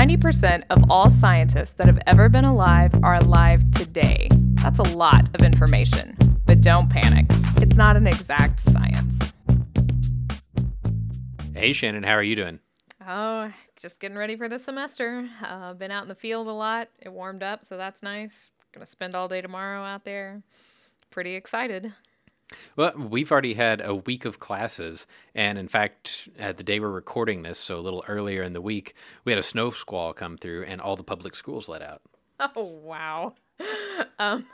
90% of all scientists that have ever been alive are alive today. That's a lot of information. But don't panic, it's not an exact science. Hey, Shannon, how are you doing? Oh, just getting ready for the semester. Uh, been out in the field a lot. It warmed up, so that's nice. Gonna spend all day tomorrow out there. Pretty excited. Well, we've already had a week of classes, and in fact, at the day we're recording this, so a little earlier in the week, we had a snow squall come through, and all the public schools let out. Oh wow. Um,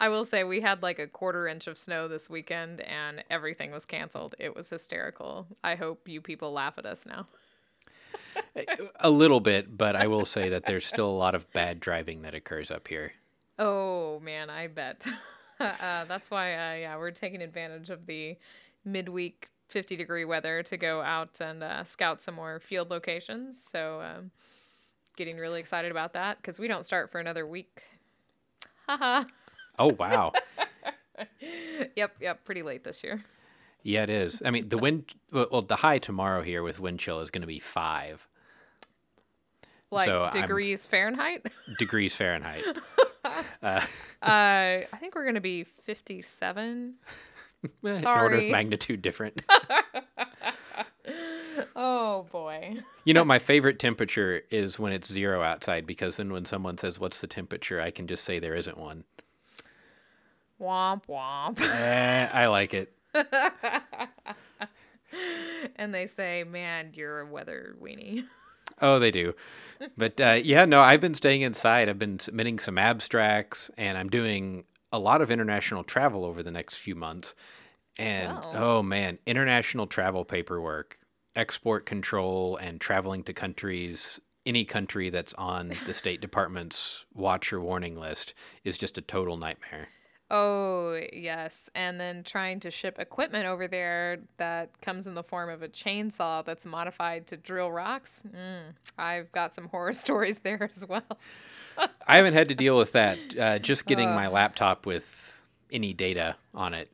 I will say we had like a quarter inch of snow this weekend, and everything was canceled. It was hysterical. I hope you people laugh at us now. a little bit, but I will say that there's still a lot of bad driving that occurs up here. Oh man, I bet. Uh, that's why, uh, yeah, we're taking advantage of the midweek 50 degree weather to go out and uh, scout some more field locations. So, um, getting really excited about that because we don't start for another week. Haha. oh wow. yep, yep, pretty late this year. Yeah, it is. I mean, the wind. Well, the high tomorrow here with wind chill is going to be five. Like so degrees I'm, Fahrenheit. Degrees Fahrenheit. uh, uh, I think we're going to be fifty-seven. Sorry. order of magnitude different. oh boy. You know, my favorite temperature is when it's zero outside because then when someone says, What's the temperature? I can just say there isn't one. Womp womp. eh, I like it. and they say, Man, you're a weather weenie. Oh, they do. But uh, yeah, no, I've been staying inside. I've been submitting some abstracts and I'm doing a lot of international travel over the next few months. And oh, oh man, international travel paperwork, export control, and traveling to countries, any country that's on the State Department's watch or warning list is just a total nightmare. Oh, yes. And then trying to ship equipment over there that comes in the form of a chainsaw that's modified to drill rocks. Mm, I've got some horror stories there as well. I haven't had to deal with that. Uh, just getting uh, my laptop with any data on it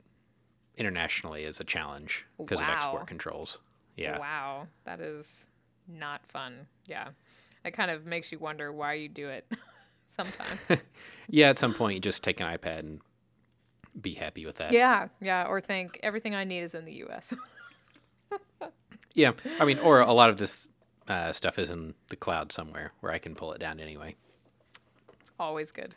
internationally is a challenge because wow. of export controls. Yeah. Wow. That is not fun. Yeah. It kind of makes you wonder why you do it sometimes. yeah, at some point you just take an iPad and be happy with that. Yeah, yeah, or think everything I need is in the U.S. yeah, I mean, or a lot of this uh, stuff is in the cloud somewhere where I can pull it down anyway. Always good.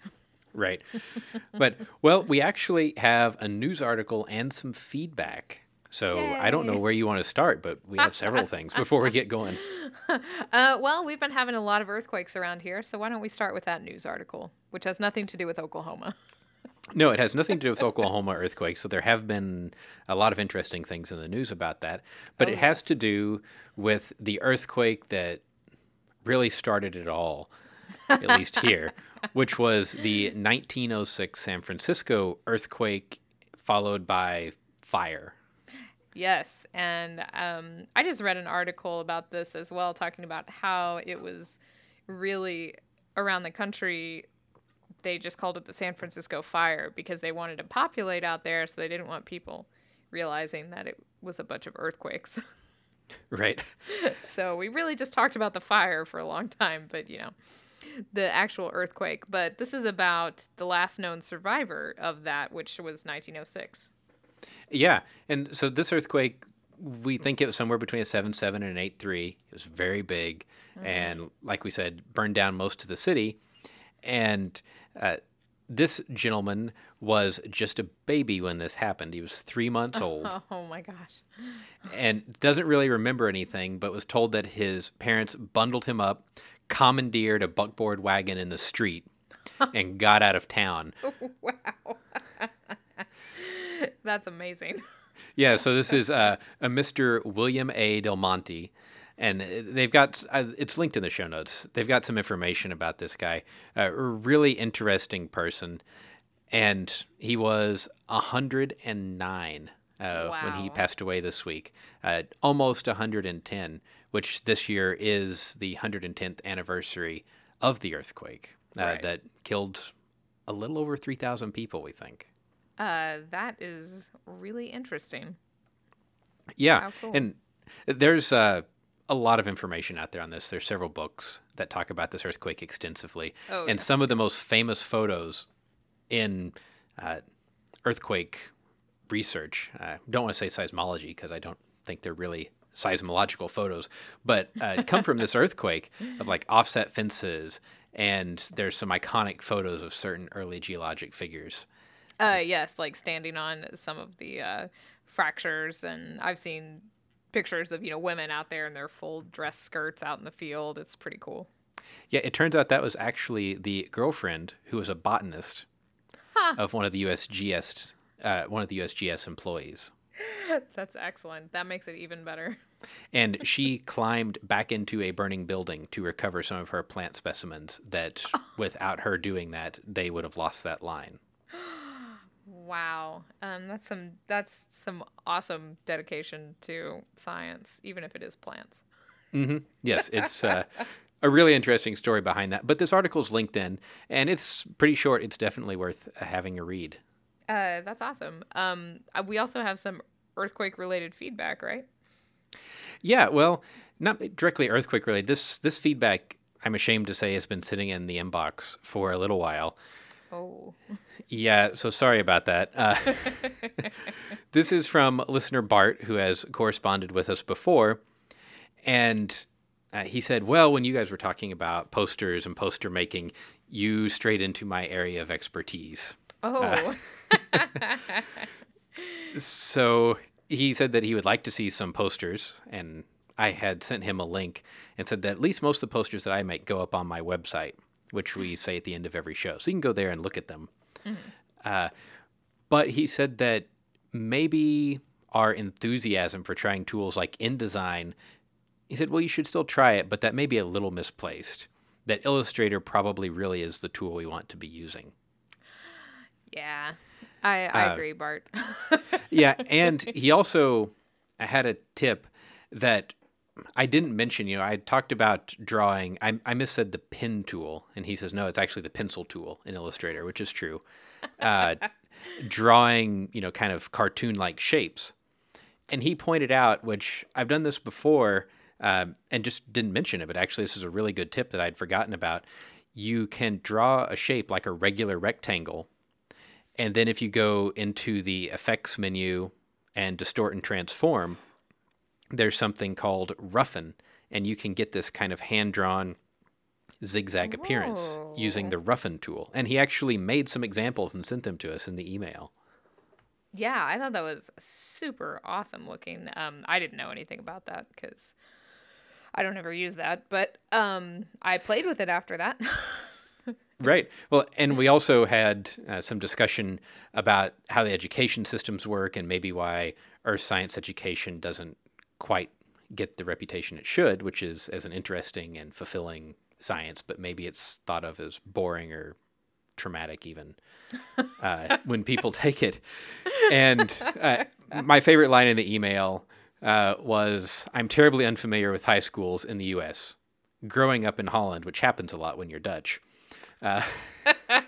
Right. but, well, we actually have a news article and some feedback. So Yay. I don't know where you want to start, but we have several things before we get going. Uh, well, we've been having a lot of earthquakes around here, so why don't we start with that news article, which has nothing to do with Oklahoma. No, it has nothing to do with Oklahoma earthquake. So there have been a lot of interesting things in the news about that. But oh, it has to do with the earthquake that really started it all, at least here, which was the 1906 San Francisco earthquake, followed by fire. Yes. And um, I just read an article about this as well, talking about how it was really around the country they just called it the San Francisco Fire because they wanted to populate out there, so they didn't want people realizing that it was a bunch of earthquakes. right. so we really just talked about the fire for a long time, but you know, the actual earthquake. But this is about the last known survivor of that, which was 1906. Yeah, and so this earthquake we think it was somewhere between a 7.7 and an 8.3. It was very big. Mm-hmm. And like we said, burned down most of the city. And uh, this gentleman was just a baby when this happened. He was three months old. Oh, my gosh. And doesn't really remember anything, but was told that his parents bundled him up, commandeered a buckboard wagon in the street, and got out of town. Wow. That's amazing. Yeah, so this is uh, a Mr. William A. Del Monte and they've got uh, it's linked in the show notes. They've got some information about this guy, a really interesting person, and he was hundred and nine uh, wow. when he passed away this week, uh, almost 110, which this year is the 110th anniversary of the earthquake uh, right. that killed a little over 3,000 people. We think. Uh, that is really interesting. Yeah, cool. and there's uh, a lot of information out there on this. There's several books that talk about this earthquake extensively, Oh, and yes. some of the most famous photos in uh, earthquake research. I don't want to say seismology because I don't think they're really seismological photos, but uh, come from this earthquake of like offset fences, and there's some iconic photos of certain early geologic figures. Uh, yes, like standing on some of the uh, fractures, and I've seen pictures of you know women out there in their full dress skirts out in the field. It's pretty cool. Yeah, it turns out that was actually the girlfriend who was a botanist of one of the USGS, uh, one of the USGS employees. That's excellent. That makes it even better. And she climbed back into a burning building to recover some of her plant specimens that without her doing that, they would have lost that line. Wow, um, that's some that's some awesome dedication to science, even if it is plants. Yes, it's uh, a really interesting story behind that. But this article's linked in, and it's pretty short. It's definitely worth having a read. Uh, that's awesome. Um, uh, we also have some earthquake related feedback, right? Yeah, well, not directly earthquake related. This this feedback, I'm ashamed to say, has been sitting in the inbox for a little while. Oh, Yeah, so sorry about that. Uh, this is from listener Bart, who has corresponded with us before. And uh, he said, Well, when you guys were talking about posters and poster making, you strayed into my area of expertise. oh, So he said that he would like to see some posters. And I had sent him a link and said that at least most of the posters that I make go up on my website, which we say at the end of every show. So you can go there and look at them. Uh, but he said that maybe our enthusiasm for trying tools like InDesign, he said, well, you should still try it, but that may be a little misplaced. That Illustrator probably really is the tool we want to be using. yeah. I I Uh, agree, Bart. yeah, and he also had a tip that I didn't mention. You know, I talked about drawing. I, I missaid the pen tool, and he says no, it's actually the pencil tool in Illustrator, which is true. Uh, drawing, you know, kind of cartoon-like shapes, and he pointed out, which I've done this before, um, and just didn't mention it, but actually this is a really good tip that I'd forgotten about. You can draw a shape like a regular rectangle and then if you go into the effects menu and distort and transform, there's something called roughen, and you can get this kind of hand drawn zigzag appearance using the roughen tool. And he actually made some examples and sent them to us in the email. yeah, I thought that was super awesome looking. Um, I didn't know anything about that because I don't ever use that, but um, I played with it after that. Right. Well, and we also had uh, some discussion about how the education systems work and maybe why earth science education doesn't quite get the reputation it should, which is as an interesting and fulfilling science, but maybe it's thought of as boring or traumatic even uh, when people take it. And uh, my favorite line in the email uh, was I'm terribly unfamiliar with high schools in the US. Growing up in Holland, which happens a lot when you're Dutch. Uh,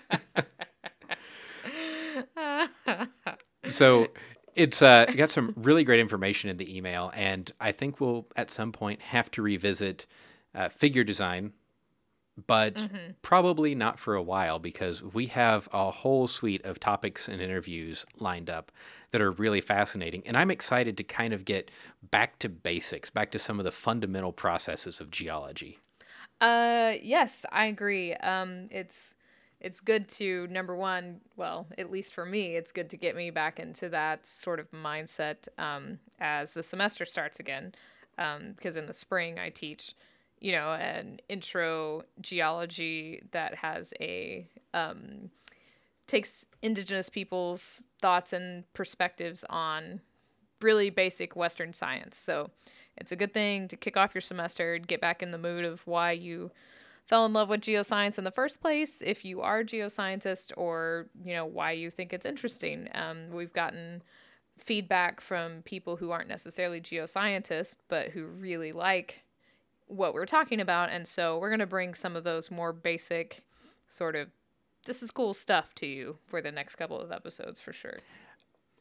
so it's uh, got some really great information in the email, and I think we'll at some point have to revisit uh, figure design, but probably not for a while because we have a whole suite of topics and interviews lined up that are really fascinating, and I'm excited to kind of get back to basics, back to some of the fundamental processes of geology. Uh, yes, I agree. Um, it's it's good to number one. Well, at least for me, it's good to get me back into that sort of mindset um, as the semester starts again. Um, because in the spring I teach, you know, an intro geology that has a um, takes indigenous people's thoughts and perspectives on really basic Western science. So it's a good thing to kick off your semester and get back in the mood of why you fell in love with geoscience in the first place, if you are a geoscientist, or you know why you think it's interesting. Um, we've gotten feedback from people who aren't necessarily geoscientists, but who really like what we're talking about, and so we're gonna bring some of those more basic, sort of, this is cool stuff to you for the next couple of episodes for sure.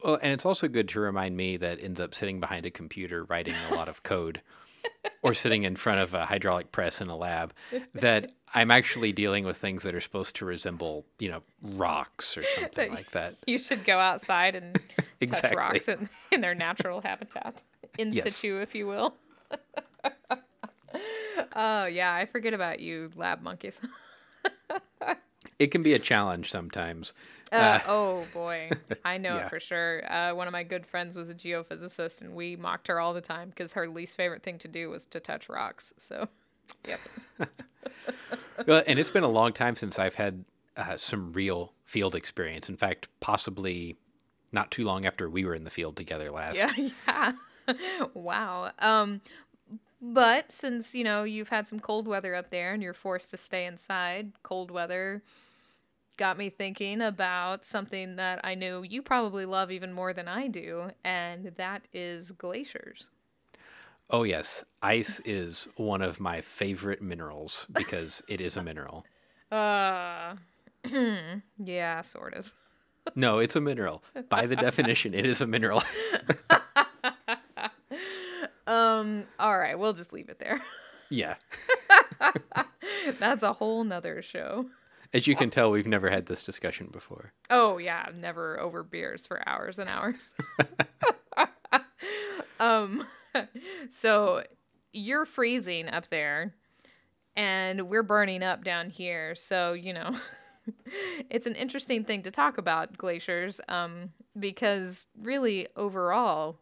Well, and it's also good to remind me that ends up sitting behind a computer writing a lot of code. or sitting in front of a hydraulic press in a lab that I'm actually dealing with things that are supposed to resemble, you know, rocks or something like that. You should go outside and touch rocks in, in their natural habitat, in Yes. situ, if you will. oh yeah, I forget about you, lab monkeys. It can be a challenge sometimes. Uh, oh boy, I know yeah. it for sure. Uh, one of my good friends was a geophysicist, and we mocked her all the time because her least favorite thing to do was to touch rocks. So, yep. Well, and it's been a long time since I've had uh, some real field experience. In fact, possibly not too long after we were in the field together last. Yeah, yeah. wow. Um, but since you know you've had some cold weather up there and you're forced to stay inside, cold weather got me thinking about something that I know you probably love even more than I do, and that is glaciers. Oh, yes. Ice is one of my favorite minerals because it is a mineral. Uh, yeah, sort of. No, it's a mineral. By the definition, it is a mineral. Um, all right, we'll just leave it there. yeah. That's a whole nother show. As you can tell, we've never had this discussion before. Oh yeah, never over beers for hours and hours. um so you're freezing up there and we're burning up down here. So, you know, it's an interesting thing to talk about glaciers um because really overall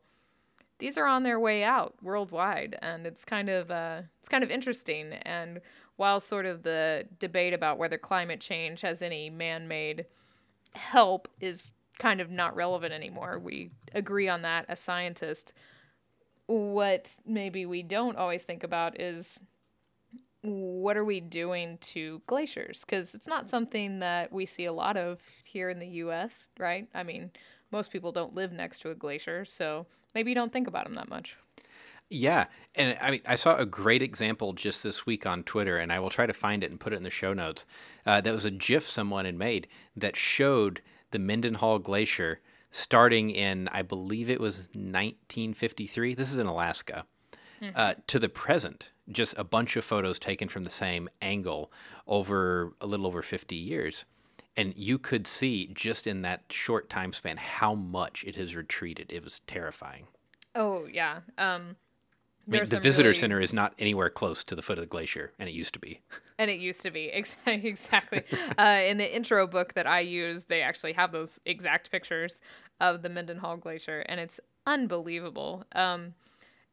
these are on their way out worldwide and it's kind of uh it's kind of interesting and while sort of the debate about whether climate change has any man-made help is kind of not relevant anymore. We agree on that as scientists. What maybe we don't always think about is what are we doing to glaciers? Because it's not something that we see a lot of here in the US, right? I mean, most people don't live next to a glacier, so maybe you don't think about them that much. Yeah, and I mean, I saw a great example just this week on Twitter, and I will try to find it and put it in the show notes. Uh, that was a GIF someone had made that showed the Mendenhall Glacier starting in, I believe it was 1953. This is in Alaska. Uh, to the present, just a bunch of photos taken from the same angle over a little over 50 years. And you could see just in that short time span how much it has retreated. It was terrifying. Oh, yeah. Um, I mean, the visitor really- center is not anywhere close to the foot of the glacier, and it used to be. And it used to be exactly. uh, in the intro book that I use, they actually have those exact pictures of the Mendenhall Glacier, and it's unbelievable. Um,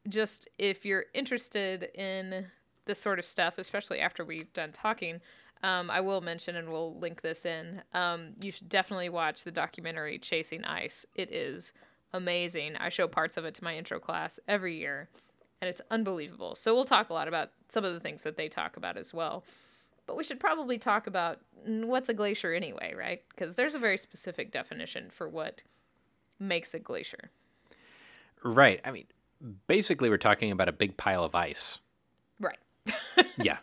just if you're interested in this sort of stuff, especially after we've done talking, um, I will mention and we'll link this in. Um, you should definitely watch the documentary Chasing Ice. It is amazing. I show parts of it to my intro class every year, and it's unbelievable. So we'll talk a lot about some of the things that they talk about as well. But we should probably talk about what's a glacier anyway, right? Because there's a very specific definition for what makes a glacier. Right. I mean, basically, we're talking about a big pile of ice. Right. Yeah.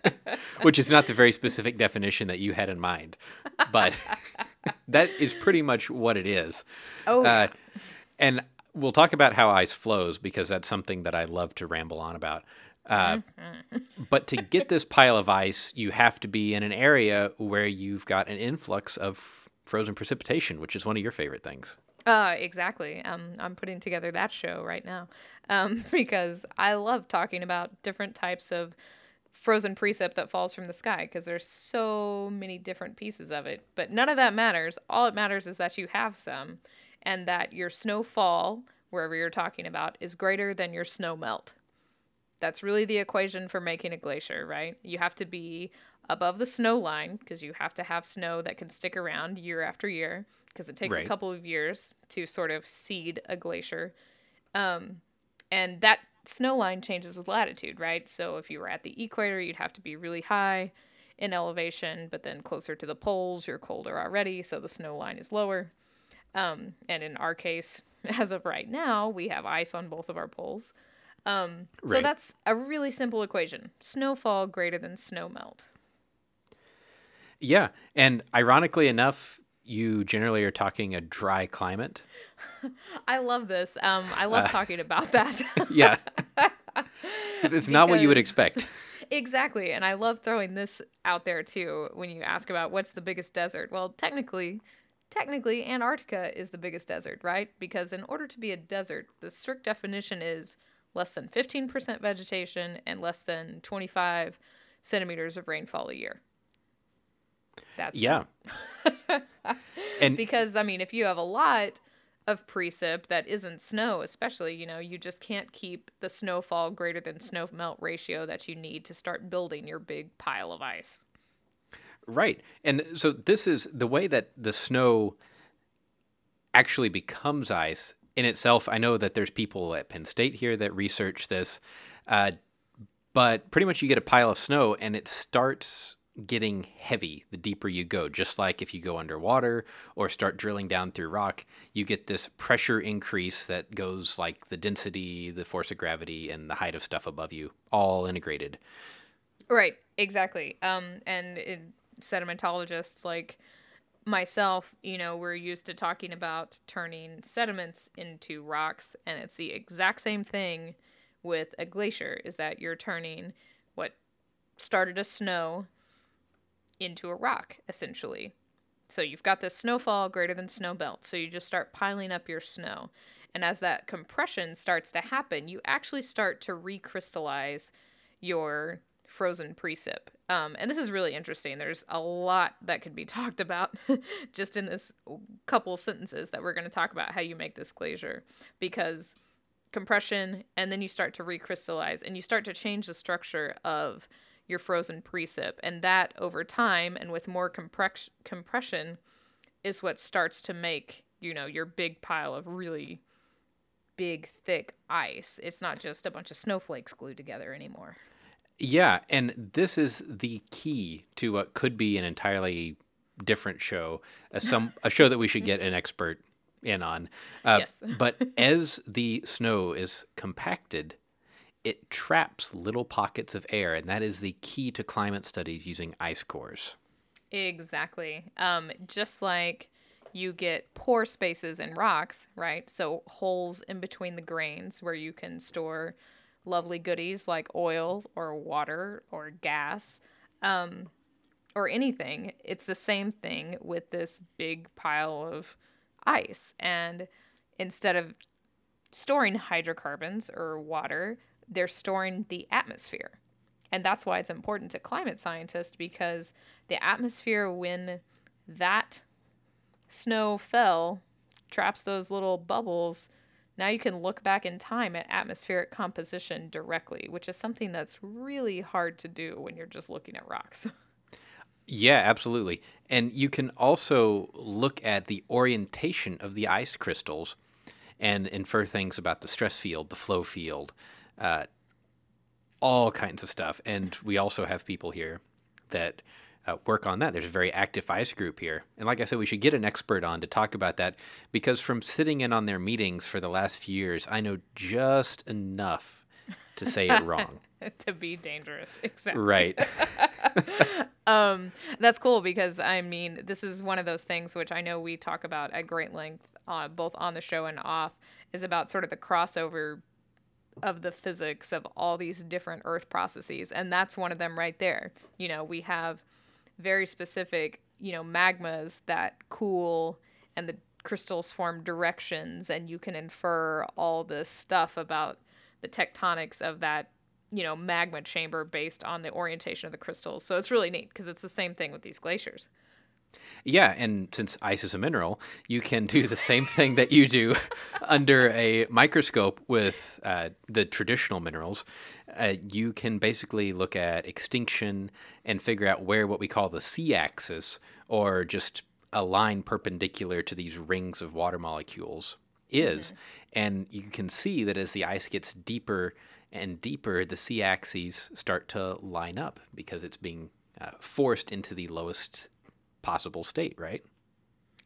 Which is not the very specific definition that you had in mind, but that is pretty much what it is. Oh, Uh, and we'll talk about how ice flows because that's something that I love to ramble on about. Uh, but to get this pile of ice, you have to be in an area where you've got an influx of frozen precipitation, which is one of your favorite things. Uh, exactly. Um, I'm putting together that show right now um, because I love talking about different types of frozen precip that falls from the sky because there's so many different pieces of it. But none of that matters. All it matters is that you have some and that your snowfall, wherever you're talking about, is greater than your snow melt. That's really the equation for making a glacier, right? You have to be above the snow line because you have to have snow that can stick around year after year because it takes Right. a couple of years to sort of seed a glacier. Um, and that snow line changes with latitude, right? So if you were at the equator, you'd have to be really high in elevation, but then closer to the poles, you're colder already, so the snow line is lower. Um, and in our case, as of right now, we have ice on both of our poles. Um, so that's a really simple equation: snowfall greater than snow melt. Yeah. And ironically enough, you generally are talking a dry climate. I love this. Um, I love talking about that. Yeah. it's not what you would expect. Exactly. And I love throwing this out there too when you ask about what's the biggest desert. Well, technically, technically Antarctica is the biggest desert, right? Because in order to be a desert, the strict definition is less than 15% vegetation and less than 25 centimeters of rainfall a year. That's Yeah. and because I mean, if you have a lot of precip that isn't snow, especially, you know, you just can't keep the snowfall greater than snow melt ratio that you need to start building your big pile of ice. Right. And so this is the way that the snow actually becomes ice in itself. I know that there's people at Penn State here that research this, uh, but pretty much you get a pile of snow and it starts getting heavy the deeper you go. Just like if you go underwater or start drilling down through rock, you get this pressure increase that goes like the density, the force of gravity, and the height of stuff above you, all integrated. Right, exactly. Um, and it, sedimentologists like myself, you know, we're used to talking about turning sediments into rocks, and it's the exact same thing with a glacier. Is that you're turning what started as snow into a rock, essentially. So you've got this snowfall greater than snow belt. So you just start piling up your snow. And as that compression starts to happen, you actually start to recrystallize your frozen precip. Um, and this is really interesting. There's a lot that could be talked about just in this couple sentences that we're going to talk about how you make this glacier because compression and then you start to recrystallize and you start to change the structure of your frozen precip and that over time and with more compress- compression is what starts to make you know your big pile of really big thick ice it's not just a bunch of snowflakes glued together anymore Yeah, and this is the key to what could be an entirely different show, a some a show that we should get an expert in on. Uh, Yes. but as the snow is compacted, it traps little pockets of air, and that is the key to climate studies using ice cores. Exactly. Um, just like you get pore spaces in rocks, right? So holes in between the grains where you can store lovely goodies like oil or water or gas um, or anything. It's the same thing with this big pile of ice. And instead of storing hydrocarbons or water, they're storing the atmosphere. And that's why it's important to climate scientists because the atmosphere, when that snow fell, traps those little bubbles. Now you can look back in time at atmospheric composition directly, which is something that's really hard to do when you're just looking at rocks. Yeah, absolutely. And you can also look at the orientation of the ice crystals and infer things about the stress field, the flow field, uh, all kinds of stuff. And we also have people here that uh, work on that. There's a very active ice group here. And like I said, we should get an expert on to talk about that because from sitting in on their meetings for the last few years, I know just enough to say it wrong. to be dangerous. Exactly. right. Um, that's cool because I mean, this is one of those things which I know we talk about at great length, uh, both on the show and off, is about sort of the crossover of the physics of all these different Earth processes, and that's one of them right there. You know, we have very specific, you know, magmas that cool, and the crystals form directions, and you can infer all this stuff about the tectonics of that you know magma chamber based on the orientation of the crystals. So it's really neat because it's the same thing with these glaciers Yeah, and since ice is a mineral, you can do the same thing that you do under a microscope with uh, the traditional minerals. Uh, you can basically look at extinction and figure out where what we call the C axis, or just a line perpendicular to these rings of water molecules, is. And you can see that as the ice gets deeper and deeper, the C axes start to line up because it's being uh, forced into the lowest possible state, right?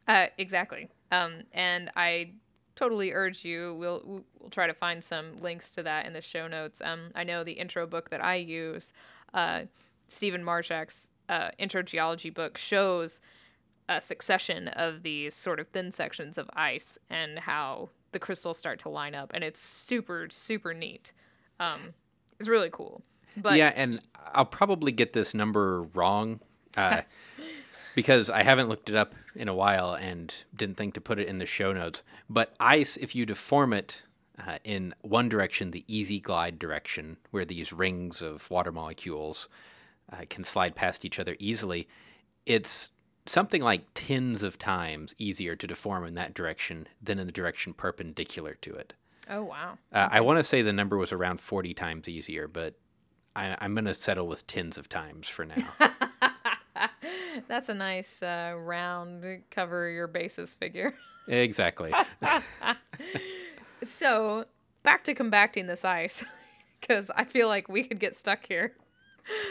uh, exactly um, and i totally urge you we'll we'll try to find some links to that in the show notes um, i know the intro book that i use uh, stephen marshak's uh, intro geology book shows a succession of these sort of thin sections of ice and how the crystals start to line up and it's super super neat um, It's really cool. But yeah, and I'll probably get this number wrong uh, because I haven't looked it up in a while and didn't think to put it in the show notes. But ice, if you deform it uh, in one direction, the easy glide direction, where these rings of water molecules uh, can slide past each other easily, it's something like tens of times easier to deform in that direction than in the direction perpendicular to it. oh wow. Uh, I want to say the number was around 40 times easier, but I, I'm going to settle with tens of times for now. That's a nice uh, round cover your basis figure. exactly. So back to combating this ice, because I feel like we could get stuck here.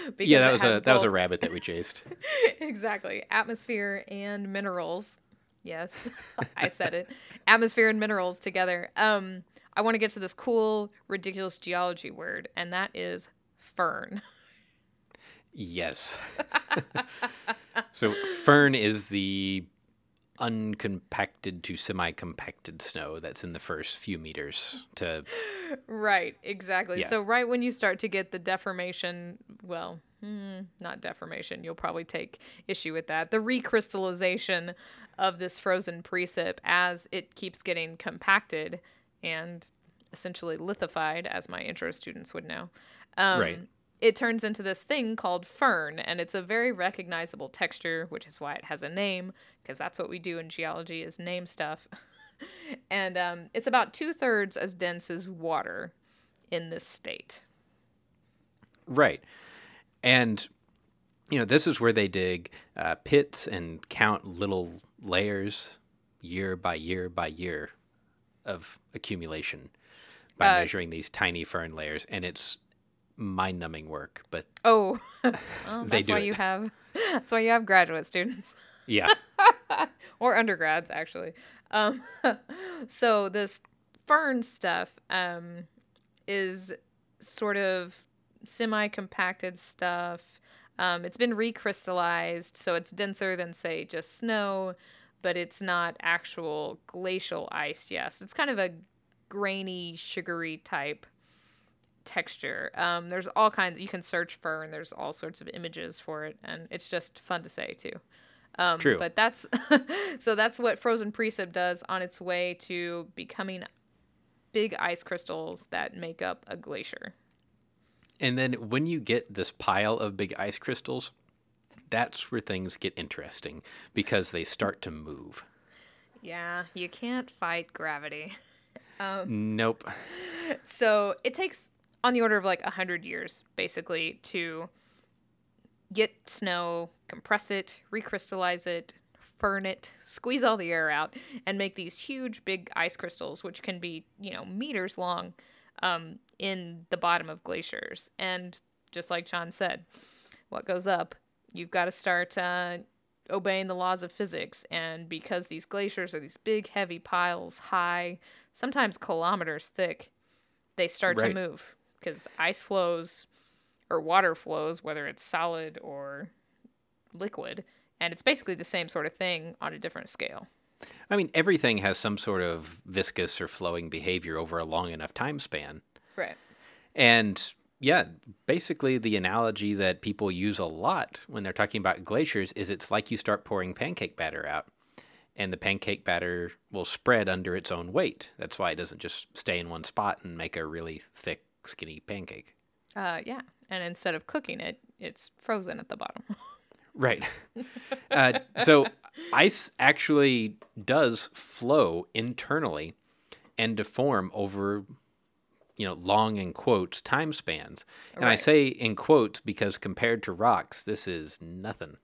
Because yeah, that was a that was a rabbit that we chased. exactly atmosphere and minerals. Yes, I said it. Atmosphere and minerals together. Um, I want to get to this cool, ridiculous geology word, and that is firn. Yes. so firn is the uncompacted to semi-compacted snow that's in the first few meters to Right, exactly. Yeah. So right when you start to get the deformation, well, hmm, not deformation, you'll probably take issue with that. The recrystallization of this frozen precip as it keeps getting compacted and essentially lithified, as my intro students would know. Um, Right. It turns into this thing called firn, and it's a very recognizable texture, which is why it has a name, because that's what we do in geology is name stuff. and um, it's about two thirds as dense as water in this state. Right. And, you know, this is where they dig uh, pits and count little layers year by year by year of accumulation by Uh, measuring these tiny firn layers. And it's mind numbing work. But Oh, well, that's why it. you have that's why you have graduate students yeah, or undergrads actually. Um, so this firn stuff um, is sort of semi-compacted stuff. Um, it's been recrystallized, so it's denser than say just snow, but it's not actual glacial ice. Yes, it's kind of a grainy, sugary type texture. Um, there's all kinds. You can search firn. There's all sorts of images for it, and it's just fun to say too. Um, True. But that's so that's what frozen precip does on its way to becoming big ice crystals that make up a glacier. And then when you get this pile of big ice crystals, that's where things get interesting because they start to move. Yeah, you can't fight gravity. Nope. So it takes on the order of like a hundred years, basically, to get snow, compress it, recrystallize it, firn it, squeeze all the air out, and make these huge, big ice crystals, which can be you know meters long, um, in the bottom of glaciers. And just like John said, what goes up, you've got to start uh, obeying the laws of physics. And because these glaciers are these big, heavy piles, high, sometimes kilometers thick, they start Right. to move because ice flows or water flows, whether it's solid or liquid. And it's basically the same sort of thing on a different scale. I mean, everything has some sort of viscous or flowing behavior over a long enough time span. Right. And yeah, basically the analogy that people use a lot when they're talking about glaciers is it's like you start pouring pancake batter out and the pancake batter will spread under its own weight. That's why it doesn't just stay in one spot and make a really thick, skinny pancake. Uh, yeah. And instead of cooking it, it's frozen at the bottom. Right. uh, so ice actually does flow internally and deform over, you know, long in quotes time spans. And I say in quotes because compared to rocks, this is nothing.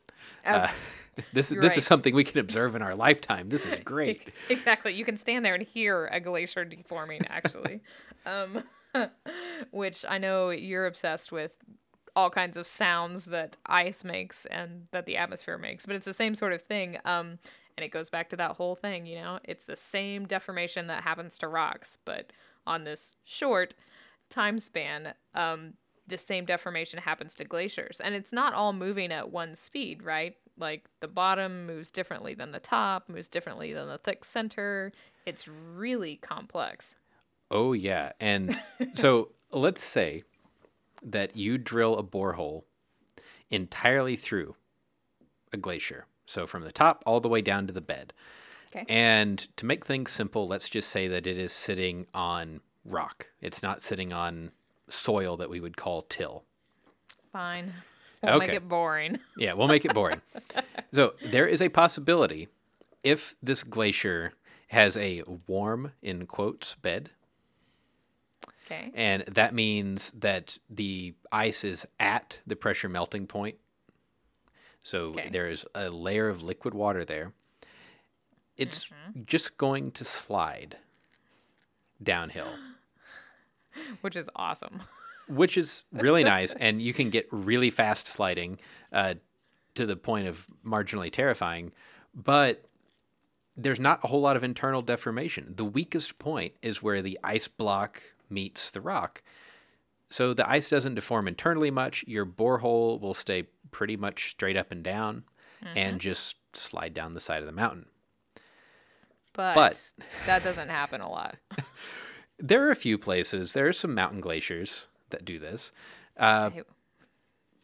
Uh, this you're this right. is something we can observe in our lifetime. This is great. exactly. You can stand there and hear a glacier deforming, actually. um, which I know you're obsessed with all kinds of sounds that ice makes and that the atmosphere makes, but it's the same sort of thing. Um, and it goes back to that whole thing, you know, it's the same deformation that happens to rocks, but on this short time span, um, the same deformation happens to glaciers. And it's not all moving at one speed, right? Like the bottom moves differently than the top, moves differently than the thick center. It's really complex. Oh yeah. And so let's say that you drill a borehole entirely through a glacier. So from the top all the way down to the bed. Okay. And to make things simple, let's just say that it is sitting on rock. It's not sitting on soil that we would call till. Fine. We'll make Okay. it boring. Yeah, we'll make it boring. so there is a possibility if this glacier has a warm, in quotes, bed, Okay. and that means that the ice is at the pressure melting point. So Okay. there is a layer of liquid water there. It's just going to slide downhill, Which is awesome. which is really nice. And you can get really fast sliding uh, to the point of marginally terrifying. But there's not a whole lot of internal deformation. The weakest point is where the ice block meets the rock. So the ice doesn't deform internally much. Your borehole will stay pretty much straight up and down and just slide down the side of the mountain. But, But- that doesn't happen a lot. There are a few places, there are some mountain glaciers that do this. Uh,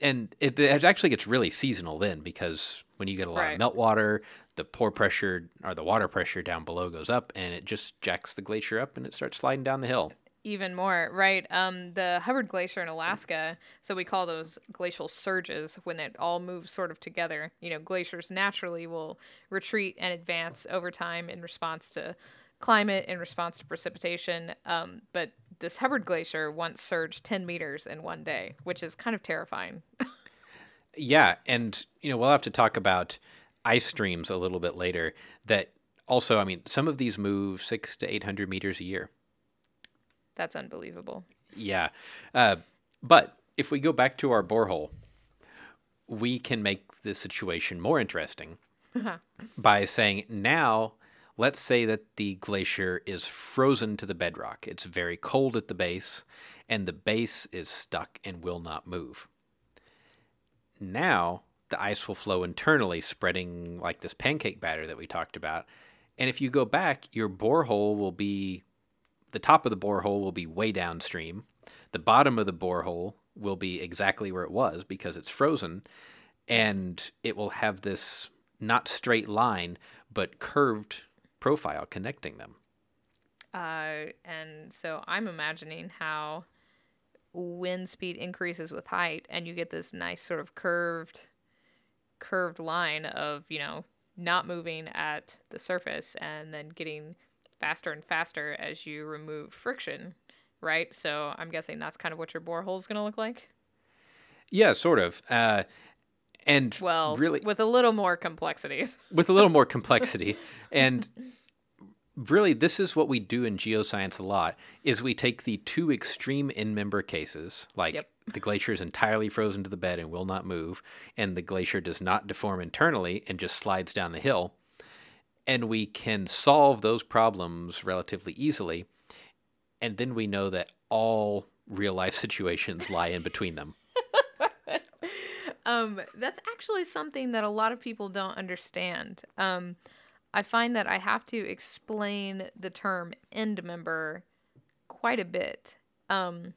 and it, it actually gets really seasonal then because when you get a lot Right. of meltwater, the pore pressure or the water pressure down below goes up and it just jacks the glacier up and it starts sliding down the hill. Even more, right? Um, the Hubbard Glacier in Alaska, so we call those glacial surges when it all moves sort of together. You know, glaciers naturally will retreat and advance over time in response to climate, in response to precipitation. Um, but this Hubbard Glacier once surged 10 meters in one day, which is kind of terrifying. Yeah, and you know we'll have to talk about ice streams a little bit later. That also, I mean, some of these move six to eight hundred meters a year. That's unbelievable. Yeah, uh, but if we go back to our borehole, we can make the situation more interesting by saying now. Let's say that the glacier is frozen to the bedrock. It's very cold at the base, and the base is stuck and will not move. Now the ice will flow internally, spreading like this pancake batter that we talked about. And if you go back, your borehole will be the top of the borehole will be way downstream. The bottom of the borehole will be exactly where it was because it's frozen. And it will have this not straight line, but curved profile connecting them. Uh, and so I'm imagining how wind speed increases with height, and you get this nice sort of curved, curved line of you know not moving at the surface, and then getting faster and faster as you remove friction, right? So I'm guessing that's kind of what your borehole is going to look like. Yeah, sort of. Uh, and Well, really, with a little more complexities. with a little more complexity and really this is what we do in geoscience a lot is we take the two extreme end member cases like Yep. the glacier is entirely frozen to the bed and will not move and the glacier does not deform internally and just slides down the hill and we can solve those problems relatively easily and then we know that all real life situations lie in between them Um, that's actually something that a lot of people don't understand. Um, I find that I have to explain the term end member quite a bit. Um,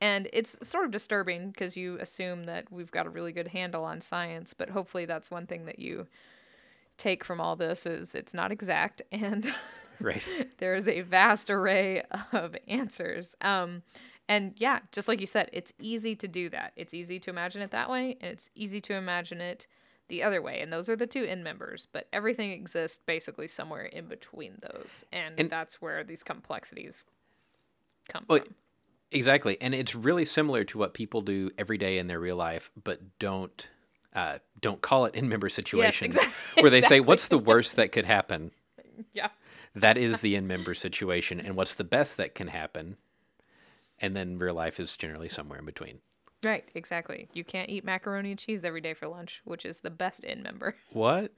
and it's sort of disturbing because you assume that we've got a really good handle on science, but hopefully that's one thing that you take from all this is it's not exact and right there is a vast array of answers. Um, and yeah, just like you said, it's easy to do that. It's easy to imagine it that way, and it's easy to imagine it the other way. And those are the two end members, but everything exists basically somewhere in between those. And, And- that's where these complexities come Well, from. Exactly, and it's really similar to what people do every day in their real life, but don't uh, don't call it end member situations, exact- where they say, "What's the worst that could happen?" Yeah. That is the end member situation, and what's the best that can happen? And then real life is generally somewhere in between. Right, exactly. You can't eat macaroni and cheese every day for lunch, which is the best end member. What?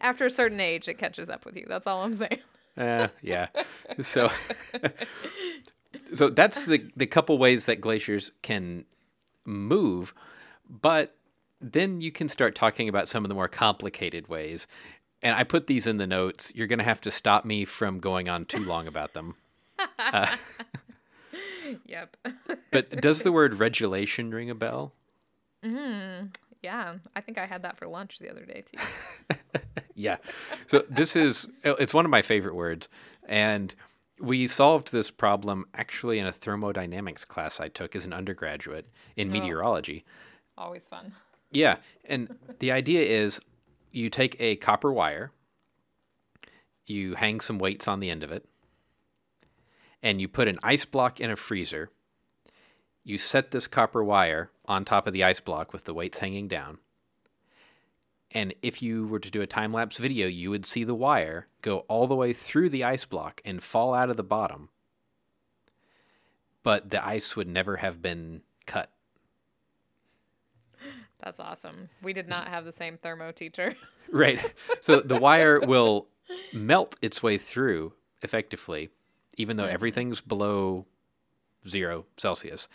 After a certain age, it catches up with you. That's all I'm saying. Uh, yeah. So, so that's the the couple ways that glaciers can move, but then you can start talking about some of the more complicated ways. And I put these in the notes. You're going to have to stop me from going on too long about them. Uh, yep. But does the word regelation ring a bell? yeah, I think I had that for lunch the other day too. Yeah. So this is it's one of my favorite words and we solved this problem actually in a thermodynamics class I took as an undergraduate in oh. meteorology. Always fun. Yeah, and the idea is you take a copper wire, you hang some weights on the end of it, and you put an ice block in a freezer. You set this copper wire on top of the ice block with the weights hanging down. And if you were to do a time lapse video, you would see the wire go all the way through the ice block and fall out of the bottom. But the ice would never have been cut. That's awesome. We did not have the same thermo teacher. Right. So the wire will melt its way through effectively, even though mm-hmm. everything's below zero Celsius.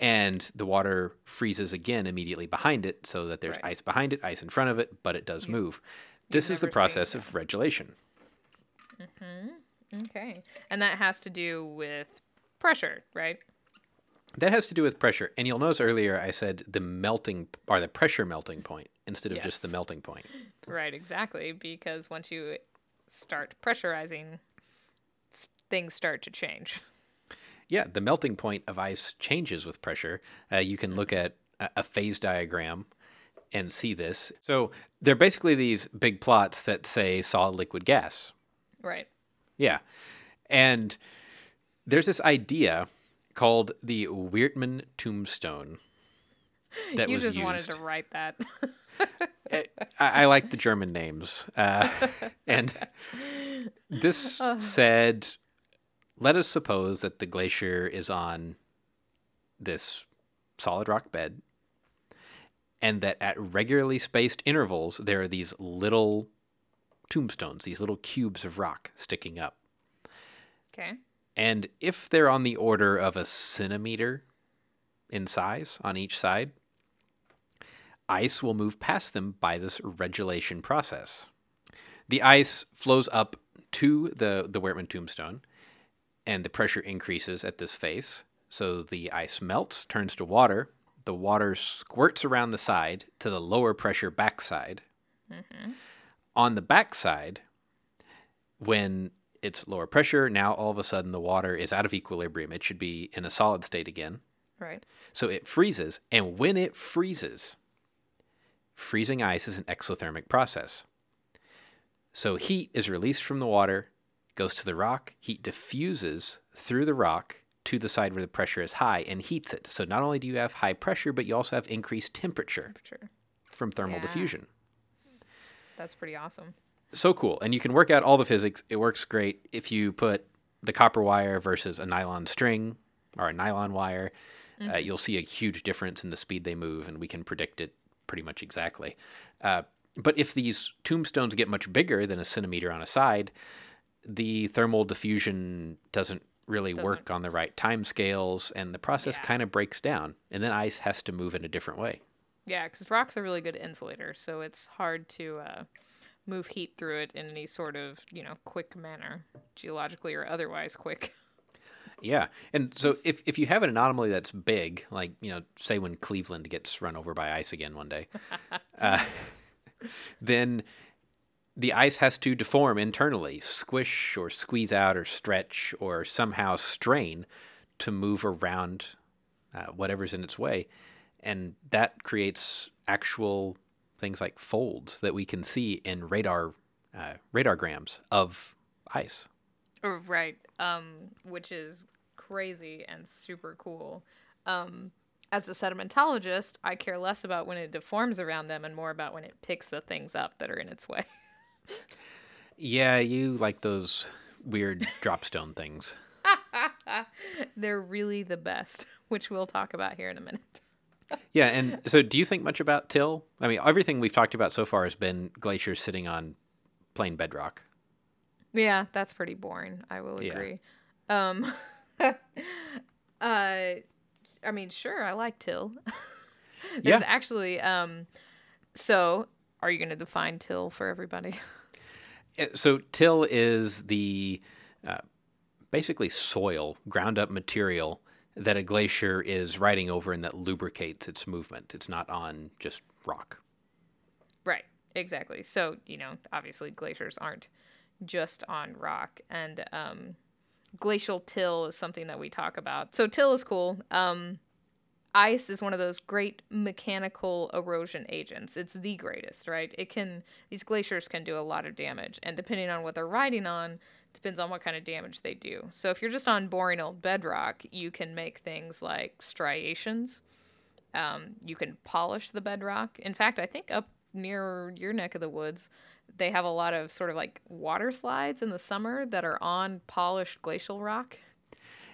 And the water freezes again immediately behind it so that there's Right. ice behind it, ice in front of it, but it does move. This is the process of regelation. Mm-hmm. okay. And that has to do with pressure, right? That has to do with pressure. And you'll notice earlier I said the melting or the pressure melting point instead of just the melting point. Right, exactly. Because once you start pressurizing, things start to change. Yeah, the melting point of ice changes with pressure. Uh, you can look at a, phase diagram and see this. So they're basically these big plots that say solid, liquid, gas. Right. Yeah. And there's this idea called the Weertman tombstone that was used. you was just used. wanted to write that. I, I like the German names. Uh, and this said, let us suppose that the glacier is on this solid rock bed, and that at regularly spaced intervals, there are these little tombstones, these little cubes of rock sticking up. okay. And if they're on the order of a centimeter in size on each side, ice will move past them by this regelation process. The ice flows up to the, the Weertman tombstone, and the pressure increases at this face. So the ice melts, turns to water. The water squirts around the side to the lower pressure backside. Mm-hmm. On the backside, when it's lower pressure, now all of a sudden the water is out of equilibrium. It should be in a solid state again. Right. So it freezes, and when it freezes, freezing ice is an exothermic process. So heat is released from the water, goes to the rock, heat diffuses through the rock to the side where the pressure is high and heats it. So not only do you have high pressure, but you also have increased temperature Sure. from thermal Yeah. diffusion. That's pretty awesome. so cool and you can work out all the physics it works great if you put the copper wire versus a nylon string or a nylon wire uh, you'll see a huge difference in the speed they move and we can predict it pretty much exactly uh, but if these tombstones get much bigger than a centimeter on a side the thermal diffusion doesn't really work on the right time scales and the process Yeah. kind of breaks down and then ice has to move in a different way Yeah, because rock's are really good insulator, so it's hard to uh, move heat through it in any sort of you know quick manner, geologically or otherwise quick. Yeah. And so if, if you have an anomaly that's big, like, you know, say when Cleveland gets run over by ice again one day, uh, then the ice has to deform internally, squish or squeeze out or stretch or somehow strain to move around uh, whatever's in its way. And that creates actual things like folds that we can see in radar uh, radargrams of ice. Oh, Right. Um, which is crazy and super cool. Um, as a sedimentologist, I care less about when it deforms around them and more about when it picks the things up that are in its way. Yeah, you like those weird dropstone things. They're really the best, which we'll talk about here in a minute. Yeah, and so do you think much about till? I mean, everything we've talked about so far has been glaciers sitting on plain bedrock. Yeah, that's pretty boring. I will Yeah. agree. Um, uh, I mean, sure, I like till. There's Yeah. actually, um, so are you going to define till for everybody? Uh, So till is the uh, basically soil, ground up material that a glacier is riding over and that lubricates its movement. It's not on just rock. Right, exactly. So, you know, obviously glaciers aren't just on rock. And um, glacial till is something that we talk about. So, till is cool. Um, ice is one of those great mechanical erosion agents. It's the greatest, right? It can, these glaciers can do a lot of damage. And depending on what they're riding on, depends on what kind of damage they do. So, if you're just on boring old bedrock, you can make things like striations. Um, you can polish the bedrock. In fact, I think up near your neck of the woods, they have a lot of sort of like water slides in the summer that are on polished glacial rock.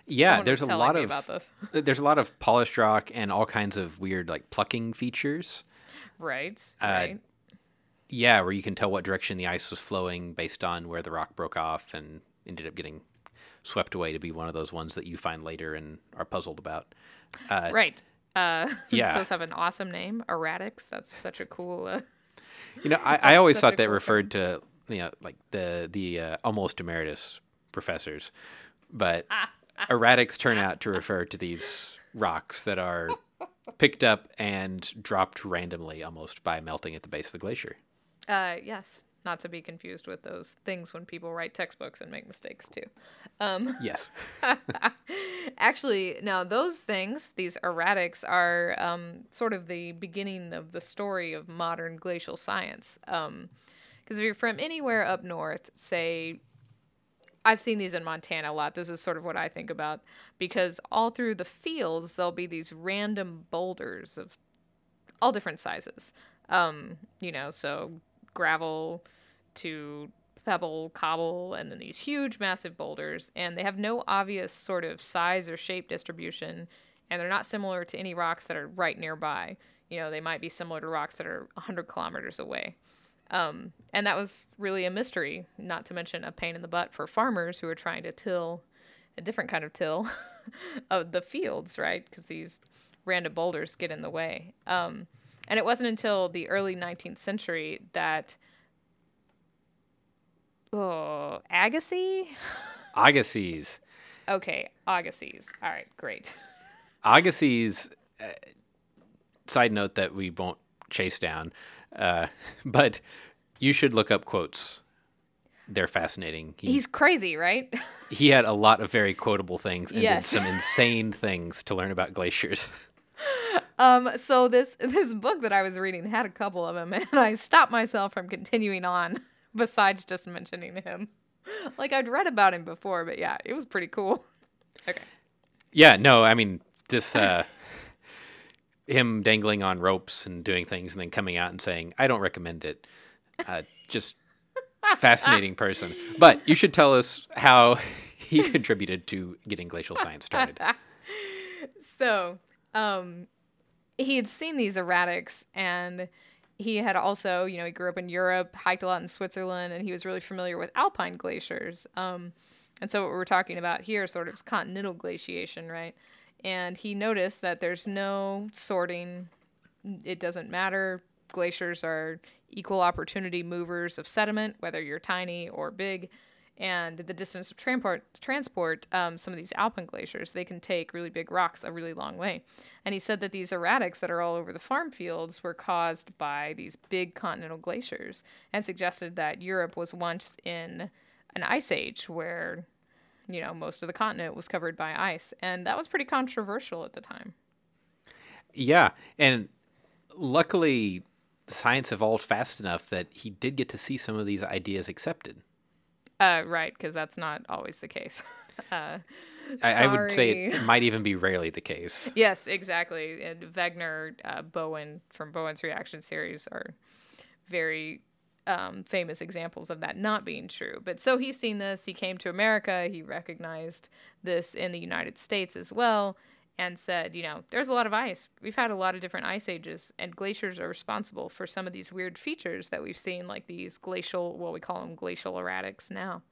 Yeah, Someone there's a lot of about this. there's a lot of polished rock and all kinds of weird like plucking features. Right, Uh, right. Yeah, where you can tell what direction the ice was flowing based on where the rock broke off and ended up getting swept away to be one of those ones that you find later and are puzzled about. Uh, right. Uh, yeah. those have an awesome name, erratics. That's such a cool. Uh, You know, I, I always thought that cool referred to you know like the the uh, almost emeritus professors, but erratics turn out to refer to these rocks that are picked up and dropped randomly almost by melting at the base of the glacier. uh, yes, not to be confused with those things when people write textbooks and make mistakes too. Um, Yes. Actually, now those things, these erratics, are um, sort of the beginning of the story of modern glacial science. Because if you're from anywhere up north, say, I've seen these in Montana a lot. This is sort of what I think about. Because all through the fields, there'll be these random boulders of all different sizes. Um, you know, so gravel to pebble, cobble, and then these huge, massive boulders. And they have no obvious sort of size or shape distribution. And they're not similar to any rocks that are right nearby. You know, they might be similar to rocks that are 100 kilometers away. Um, and that was really a mystery, not to mention a pain in the butt for farmers who are trying to till a different kind of till of the fields, right? Because these random boulders get in the way. Um, and it wasn't until the early 19th century that oh, Agassiz? Agassiz. Okay, Agassiz. All right, great. Agassiz, uh, side note that we won't chase down, uh, but you should look up quotes. They're fascinating. He, He's crazy, right? he had a lot of very quotable things and Yes. did some insane things to learn about glaciers. Um, so this this book that I was reading had a couple of them, and I stopped myself from continuing on. Besides just mentioning him, like I'd read about him before, but yeah, it was pretty cool. Okay. Yeah, no, I mean this uh him dangling on ropes and doing things and then coming out and saying, "I don't recommend it." Uh, just fascinating person. But you should tell us how he contributed to getting glacial science started. So, um, he had seen these erratics and he had also, you know, he grew up in Europe, hiked a lot in Switzerland, and he was really familiar with alpine glaciers. Um, and so what we're talking about here sort of is continental glaciation, right? And he noticed that there's no sorting. It doesn't matter. Glaciers are equal opportunity movers of sediment, whether you're tiny or big. And the distance of transport, transport um, some of these alpine glaciers, they can take really big rocks a really long way. And he said that these erratics that are all over the farm fields were caused by these big continental glaciers, and suggested that Europe was once in an ice age where, you know, most of the continent was covered by ice, and that was pretty controversial at the time. Yeah, and luckily science evolved fast enough that he did get to see some of these ideas accepted. Uh, right, because that's not always the case. uh, I, I would say it might even be rarely the case. Yes, exactly. And Wegener, uh, Bowen from Bowen's reaction series are very um, famous examples of that not being true. But so he's seen this. He came to America. He recognized this in the United States as well and said, you know, there's a lot of ice. We've had a lot of different ice ages, and glaciers are responsible for some of these weird features that we've seen, like these glacial, well, we call them glacial erratics now.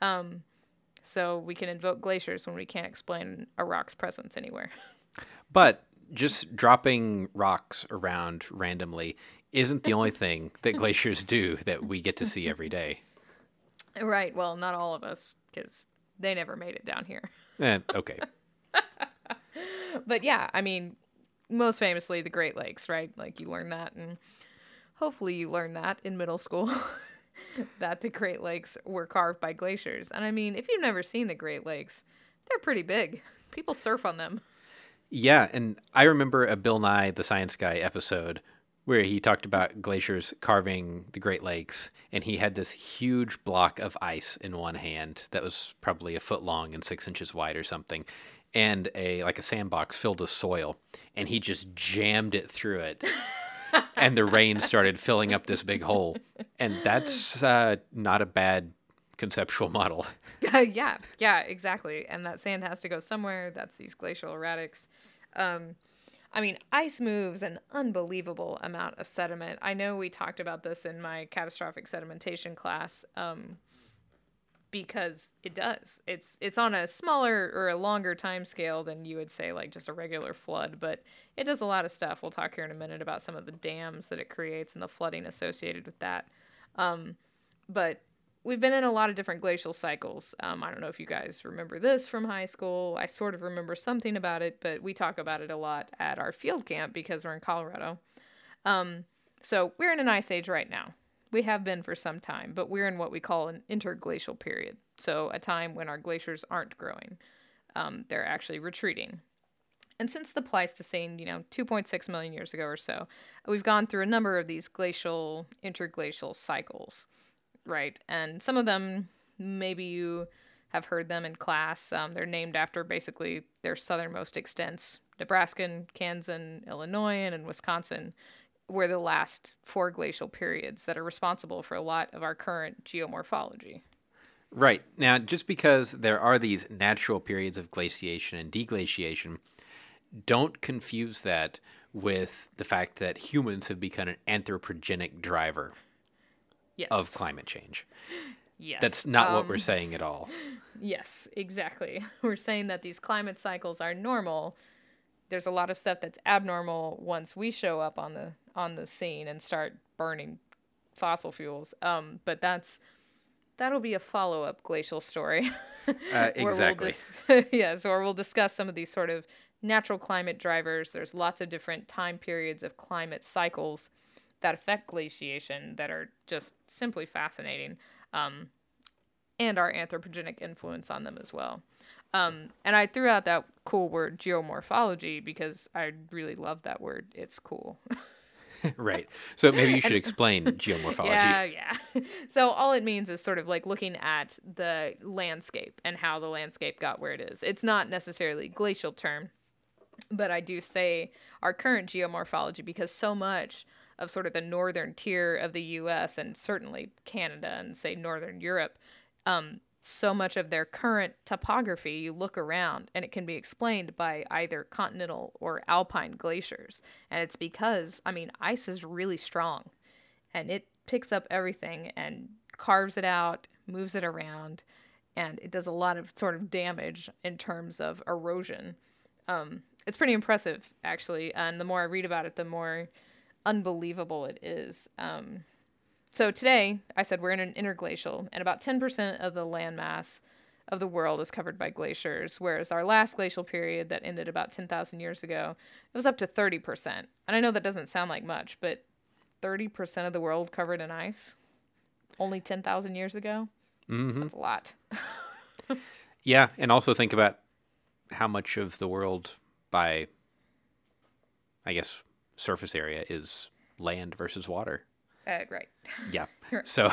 Um, so we can invoke glaciers when we can't explain a rock's presence anywhere. But just dropping rocks around randomly isn't the only thing that glaciers do that we get to see every day. Right. Well, not all of us, because they never made it down here. Eh, okay. but yeah, I mean, most famously the Great Lakes, right? Like you learn that, and hopefully you learn that in middle school. that the Great Lakes were carved by glaciers. And I mean, if you've never seen the Great Lakes, they're pretty big. People surf on them. Yeah, and I remember a Bill Nye the Science Guy episode where he talked about glaciers carving the Great Lakes, and he had this huge block of ice in one hand that was probably a foot long and six inches wide or something, and a like a sandbox filled with soil, and he just jammed it through it. and the rain started filling up this big hole, and that's uh, not a bad conceptual model. yeah, yeah, exactly. And that sand has to go somewhere. That's these glacial erratics. Um, I mean, ice moves an unbelievable amount of sediment. I know we talked about this in my catastrophic sedimentation class. Um, because it does. It's it's on a smaller or a longer time scale than you would say like just a regular flood, but it does a lot of stuff. We'll talk here in a minute about some of the dams that it creates and the flooding associated with that. Um, but we've been in a lot of different glacial cycles. Um, I don't know if you guys remember this from high school. I sort of remember something about it, but we talk about it a lot at our field camp because we're in Colorado. Um, so we're in an ice age right now. We have been for some time, but we're in what we call an interglacial period. So a time when our glaciers aren't growing, um, they're actually retreating. And since the Pleistocene, you know, 2.6 million years ago or so, we've gone through a number of these glacial, interglacial cycles right? And some of them, maybe you have heard them in class. Um, they're named after basically their southernmost extents. Nebraska, Kansas, Illinois, and in Wisconsin were the last four glacial periods that are responsible for a lot of our current geomorphology. Right. Now, just because there are these natural periods of glaciation and deglaciation, don't confuse that with the fact that humans have become an anthropogenic driver yes. of climate change. Yes. That's not um, what we're saying at all. Yes, exactly. We're saying that these climate cycles are normal. There's a lot of stuff that's abnormal once we show up on the on the scene and start burning fossil fuels. Um, but that's that'll be a follow up glacial story. uh, exactly. We'll dis- yes, or we'll discuss some of these sort of natural climate drivers. There's lots of different time periods of climate cycles that affect glaciation that are just simply fascinating, um, and our anthropogenic influence on them as well. Um, and I threw out that cool word geomorphology because I really love that word. It's cool. right. So maybe you should explain geomorphology. Yeah, yeah. So all it means is sort of like looking at the landscape and how the landscape got where it is. It's not necessarily glacial term, but I do say our current geomorphology because so much of sort of the northern tier of the US and certainly Canada and say northern Europe, um, so much of their current topography, you look around and it can be explained by either continental or alpine glaciers. And it's because, I mean, ice is really strong and it picks up everything and carves it out, moves it around, and it does a lot of sort of damage in terms of erosion. Um, it's pretty impressive, actually. And the more I read about it, the more unbelievable it is. Um, so today, I said we're in an interglacial, and about 10% of the landmass of the world is covered by glaciers, whereas our last glacial period that ended about 10,000 years ago, it was up to 30%. And I know that doesn't sound like much, but 30% of the world covered in ice only 10,000 years ago? Mm-hmm. That's a lot. yeah, and also think about how much of the world by I guess surface area is land versus water. Uh, right. Yeah. So,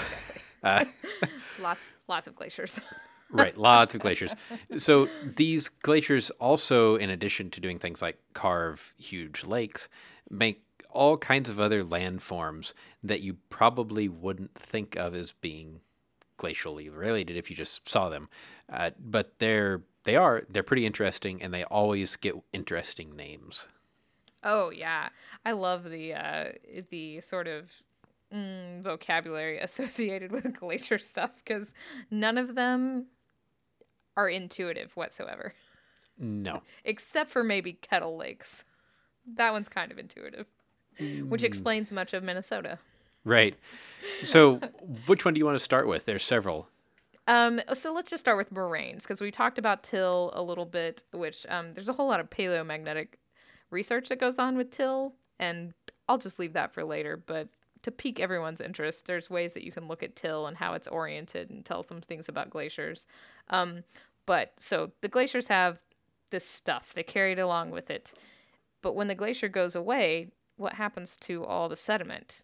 uh, lots, lots of glaciers. right, lots of glaciers. So these glaciers also, in addition to doing things like carve huge lakes, make all kinds of other landforms that you probably wouldn't think of as being glacially related if you just saw them. Uh, but they're they are they're pretty interesting, and they always get interesting names. Oh yeah, I love the uh, the sort of mm, vocabulary associated with glacier stuff because none of them are intuitive whatsoever. No, except for maybe Kettle Lakes. That one's kind of intuitive, mm. which explains much of Minnesota. Right. So, which one do you want to start with? There's several. Um, so let's just start with moraines because we talked about till a little bit, which um, there's a whole lot of paleomagnetic research that goes on with till, and I'll just leave that for later. But to pique everyone's interest, there's ways that you can look at till and how it's oriented and tell some things about glaciers. Um, but so the glaciers have this stuff they carry it along with it. But when the glacier goes away, what happens to all the sediment?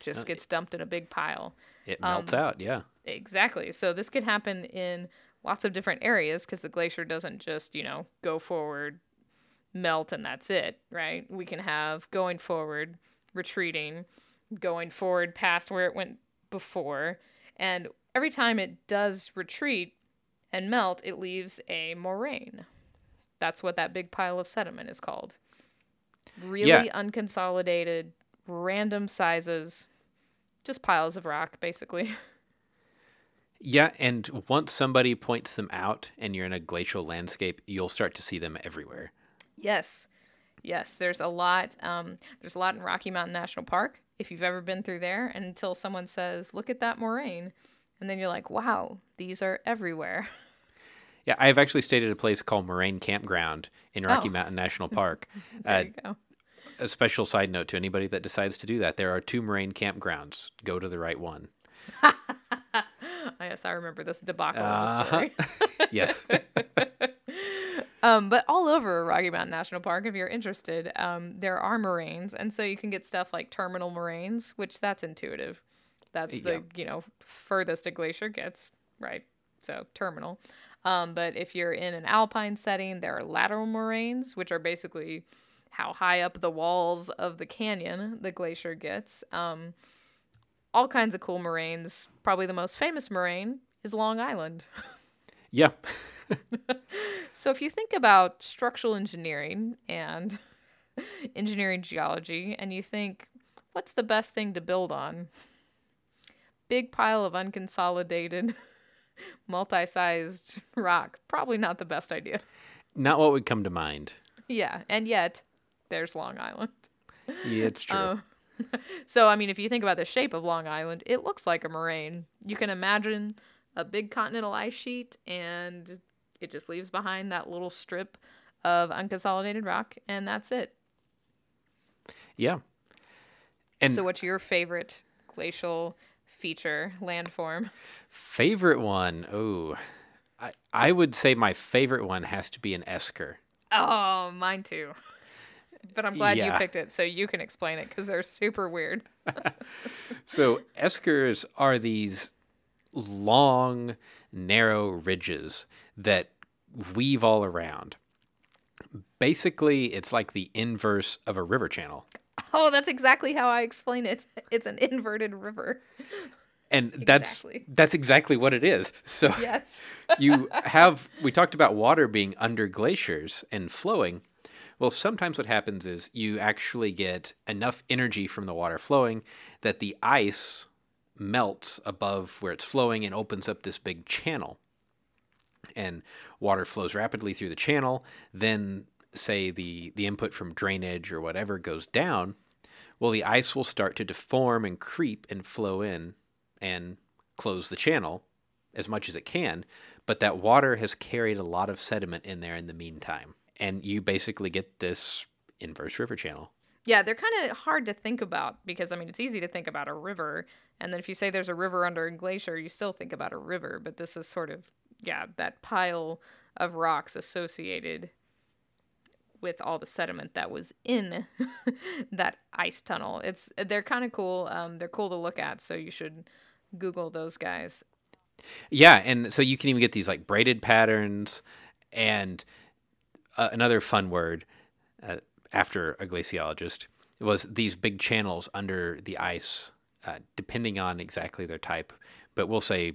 Just Uh, gets dumped in a big pile. It melts Um, out, yeah. Exactly. So this could happen in lots of different areas because the glacier doesn't just, you know, go forward, melt, and that's it, right? We can have going forward, retreating, going forward past where it went before. And every time it does retreat and melt, it leaves a moraine. That's what that big pile of sediment is called. Really Yeah. unconsolidated, random sizes, just piles of rock, basically. Yeah, and once somebody points them out and you're in a glacial landscape, you'll start to see them everywhere. Yes. Yes, there's a lot. Um, there's a lot in Rocky Mountain National Park. If you've ever been through there, and until someone says, "Look at that moraine," and then you're like, "Wow, these are everywhere." Yeah, I've actually stayed at a place called Moraine Campground in Rocky Oh. Mountain National Park. There uh, you go. a special side note to anybody that decides to do that there are two moraine campgrounds. Go to the right one. Yes, I remember this debacle story. Yes. Um, but all over Rocky Mountain National Park, if you're interested, um, there are moraines, and so you can get stuff like terminal moraines, which that's intuitive. That's the Yeah. you know furthest a glacier gets, right? So terminal. Um, but if you're in an alpine setting, there are lateral moraines, which are basically how high up the walls of the canyon the glacier gets. Um, all kinds of cool moraines. Probably the most famous moraine is Long Island. yeah. So if you think about structural engineering and engineering geology and you think what's the best thing to build on? Big pile of unconsolidated multi-sized rock. Probably not the best idea. Not what would come to mind. Yeah, and yet there's Long Island. Yeah, it's true. Oh. So I mean if you think about the shape of Long Island, it looks like a moraine. You can imagine a big continental ice sheet and it just leaves behind that little strip of unconsolidated rock and that's it. yeah. And So what's your favorite glacial feature, landform? favorite one, oh, I, I would say my favorite one has to be an esker. Oh, mine too. But I'm glad you picked it so you can explain it because they're super weird. So eskers are these long, narrow ridges that weave all around. Basically, it's like the inverse of a river channel. Oh, that's exactly how I explain it. It's an inverted river. And that's Exactly. that's exactly what it is. So Yes. you have we talked about water being under glaciers and flowing. Well, sometimes what happens is you actually get enough energy from the water flowing that the ice melts above where it's flowing and opens up this big channel. And water flows rapidly through the channel, then say the the input from drainage or whatever goes down, well the ice will start to deform and creep and flow in and close the channel as much as it can, but that water has carried a lot of sediment in there in the meantime. And you basically get this inverse river channel. Yeah, they're kind of hard to think about because I mean it's easy to think about a river, and then if you say there's a river under a glacier, you still think about a river. But this is sort of yeah that pile of rocks associated with all the sediment that was in that ice tunnel. It's they're kind of cool. Um, they're cool to look at, so you should Google those guys. Yeah, and so you can even get these like braided patterns and uh, another fun word uh, after a glaciologist was these big channels under the ice, uh, depending on exactly their type. But we'll say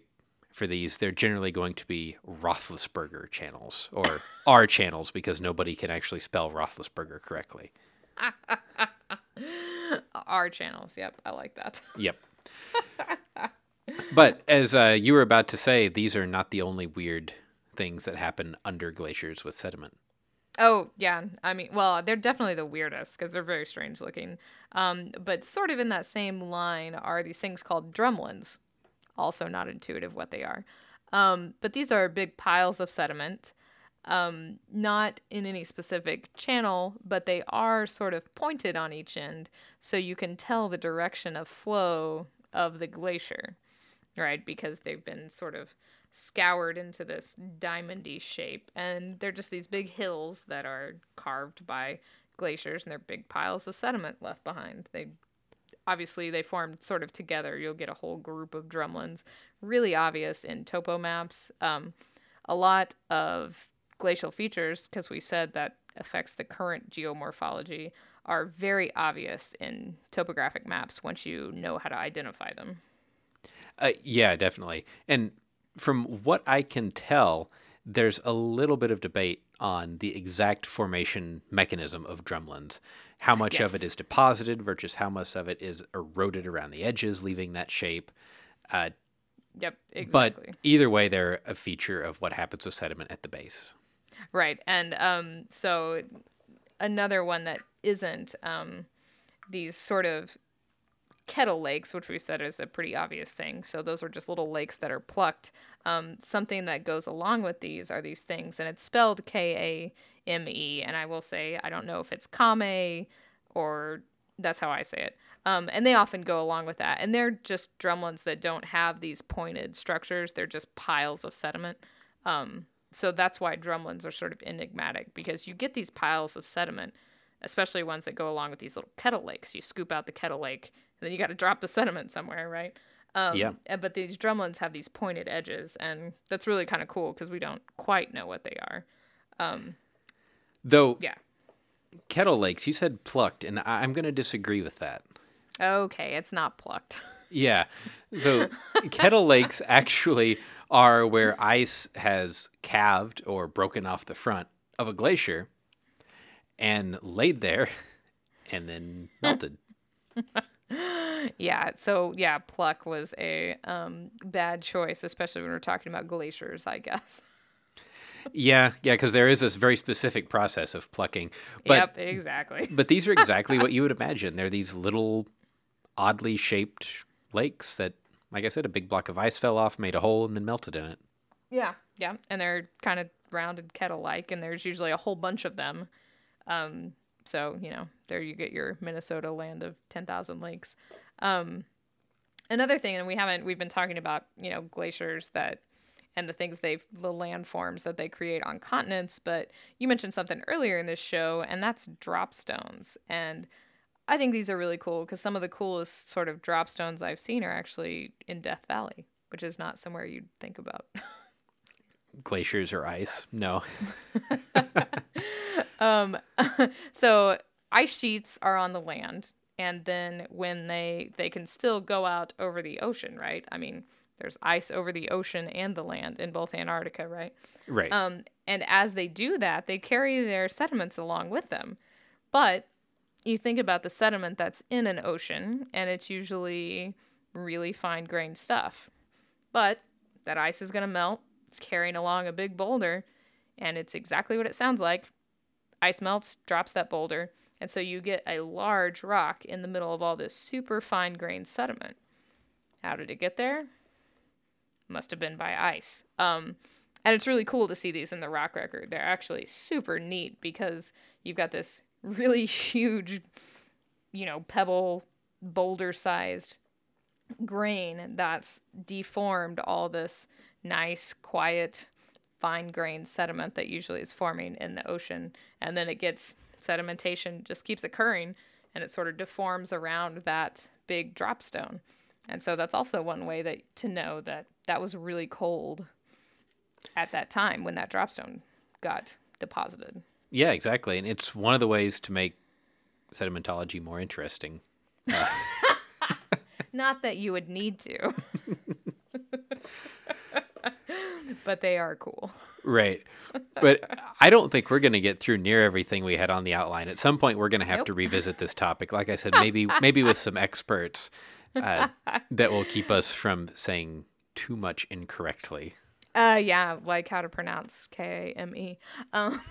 for these, they're generally going to be Roethlisberger channels or R channels because nobody can actually spell Roethlisberger correctly. R channels. Yep, I like that. Yep. but as uh, you were about to say, these are not the only weird things that happen under glaciers with sediment. Oh yeah, I mean, well, they're definitely the weirdest because they're very strange looking. Um, but sort of in that same line are these things called drumlins. Also, not intuitive what they are. Um, but these are big piles of sediment, um, not in any specific channel, but they are sort of pointed on each end, so you can tell the direction of flow of the glacier, right? Because they've been sort of scoured into this diamondy shape, and they're just these big hills that are carved by glaciers, and they're big piles of sediment left behind. They obviously they formed sort of together. You'll get a whole group of drumlins, really obvious in topo maps. Um, a lot of glacial features, because we said that affects the current geomorphology, are very obvious in topographic maps once you know how to identify them. Uh, yeah, definitely. And from what I can tell, there's a little bit of debate on the exact formation mechanism of drumlins. How much yes. of it is deposited versus how much of it is eroded around the edges, leaving that shape. Uh, yep, exactly. But either way, they're a feature of what happens with sediment at the base. Right. And um, so another one that isn't um, these sort of kettle lakes, which we said is a pretty obvious thing. So those are just little lakes that are plucked. Um, something that goes along with these are these things, and it's spelled K A M E. And I will say I don't know if it's Kame or that's how I say it. Um, and they often go along with that. And they're just drumlins that don't have these pointed structures. They're just piles of sediment. Um, so that's why drumlins are sort of enigmatic because you get these piles of sediment, especially ones that go along with these little kettle lakes. You scoop out the kettle lake and then you got to drop the sediment somewhere, right? Um, yeah. But these drumlins have these pointed edges, and that's really kind of cool because we don't quite know what they are. Um, Though, yeah. Kettle lakes, you said plucked, and I'm going to disagree with that. Okay, it's not plucked. Yeah. So, kettle lakes actually are where ice has calved or broken off the front of a glacier and laid there and then melted. yeah. So yeah, pluck was a um, bad choice, especially when we're talking about glaciers, I guess. yeah, yeah, because there is this very specific process of plucking. But, yep, exactly. but these are exactly what you would imagine. They're these little, oddly shaped lakes that, like I said, a big block of ice fell off, made a hole, and then melted in it. Yeah, yeah, and they're kind of rounded kettle-like, and there's usually a whole bunch of them. Um, so, you know, there you get your Minnesota land of 10,000 lakes. Um, another thing, and we haven't, we've been talking about, you know, glaciers that, and the things they've, the landforms that they create on continents, but you mentioned something earlier in this show, and that's drop stones. And I think these are really cool because some of the coolest sort of drop stones I've seen are actually in Death Valley, which is not somewhere you'd think about. Glaciers or ice? No. Um, so ice sheets are on the land, and then when they they can still go out over the ocean, right? I mean, there's ice over the ocean and the land in both Antarctica, right? Right. Um, and as they do that, they carry their sediments along with them. But you think about the sediment that's in an ocean, and it's usually really fine grained stuff. But that ice is going to melt. It's carrying along a big boulder, and it's exactly what it sounds like ice melts, drops that boulder, and so you get a large rock in the middle of all this super fine grained sediment. How did it get there? Must have been by ice. Um, and it's really cool to see these in the rock record. They're actually super neat because you've got this really huge, you know, pebble boulder sized grain that's deformed all this nice, quiet fine grained sediment that usually is forming in the ocean. And then it gets sedimentation just keeps occurring and it sort of deforms around that big drop stone. And so that's also one way that to know that that was really cold at that time when that dropstone got deposited. Yeah, exactly. And it's one of the ways to make sedimentology more interesting. Uh. Not that you would need to. but they are cool. Right. But I don't think we're going to get through near everything we had on the outline. At some point, we're going to have nope. to revisit this topic. Like I said, maybe maybe with some experts uh, that will keep us from saying too much incorrectly. Uh, yeah, like how to pronounce K A M E. Um,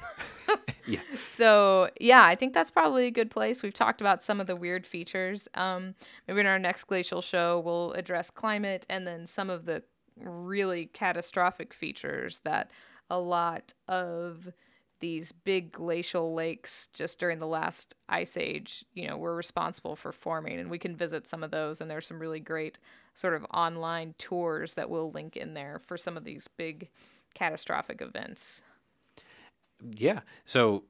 yeah. So yeah, I think that's probably a good place. We've talked about some of the weird features. Um, maybe in our next glacial show, we'll address climate and then some of the really catastrophic features that a lot of these big glacial lakes just during the last ice age, you know, were responsible for forming. And we can visit some of those. And there's some really great sort of online tours that we'll link in there for some of these big catastrophic events. Yeah. So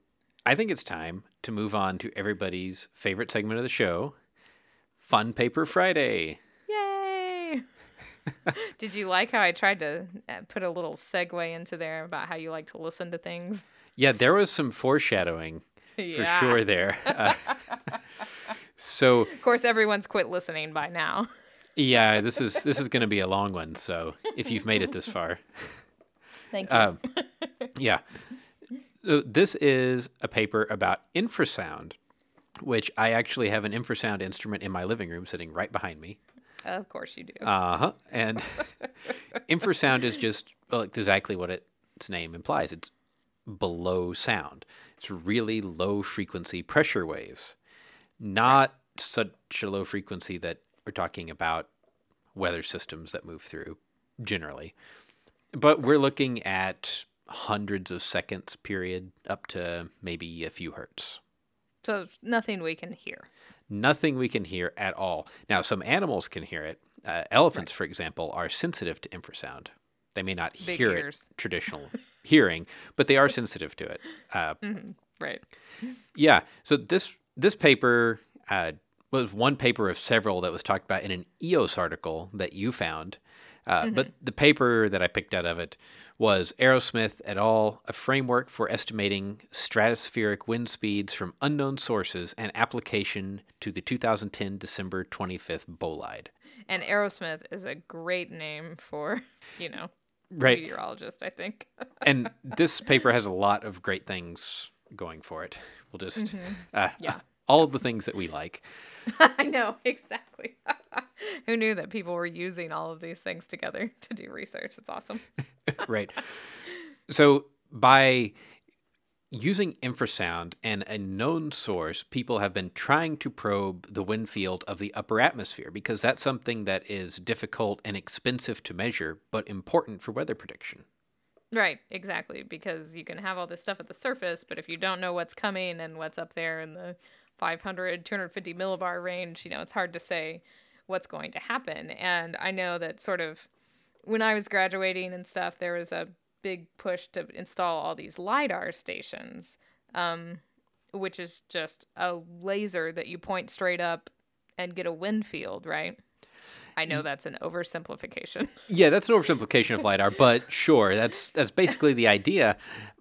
I think it's time to move on to everybody's favorite segment of the show Fun Paper Friday. Yay! Did you like how I tried to uh, put a little segue into there about how you like to listen to things? Yeah, there was some foreshadowing Yeah. for sure there. Uh, so Of course, everyone's quit listening by now. yeah, this is this is going to be a long one. So if you've made it this far, Thank you. um, yeah, Uh, this is a paper about infrasound, which I actually have an infrasound instrument in my living room sitting right behind me. Of course you do. Uh huh. And infrasound is just well, exactly what its name implies. It's below sound. It's really low frequency pressure waves, not such a low frequency that we're talking about weather systems that move through generally. But we're looking at hundreds of seconds period up to maybe a few hertz. so nothing we can hear. Nothing we can hear at all. Now, some animals can hear it. Uh, elephants, for example, are sensitive to infrasound. They may not Big hear ears. it traditional hearing, but they are sensitive to it. Uh, Right. yeah. So this this paper uh, was one paper of several that was talked about in an EOS article that you found. Uh, But the paper that I picked out of it was Arrowsmith et al. A framework for estimating stratospheric wind speeds from unknown sources and application to the 2010 December 25th bolide. And Arrowsmith is a great name for, you know, Right. meteorologist, I think. and this paper has a lot of great things going for it. We'll just uh, Yeah. All of the things that we like. I know, exactly. Who knew that people were using all of these things together to do research? It's awesome. right. So by using infrasound and a known source, people have been trying to probe the wind field of the upper atmosphere because that's something that is difficult and expensive to measure, but important for weather prediction. Right, exactly. Because you can have all this stuff at the surface, but if you don't know what's coming and what's up there in the 500, 250 millibar range, you know, it's hard to say what's going to happen. And I know that sort of when I was graduating and stuff, there was a big push to install all these LIDAR stations, um, which is just a laser that you point straight up and get a wind field, right? I know that's an oversimplification. Yeah, that's an oversimplification of lidar, but sure, that's that's basically the idea.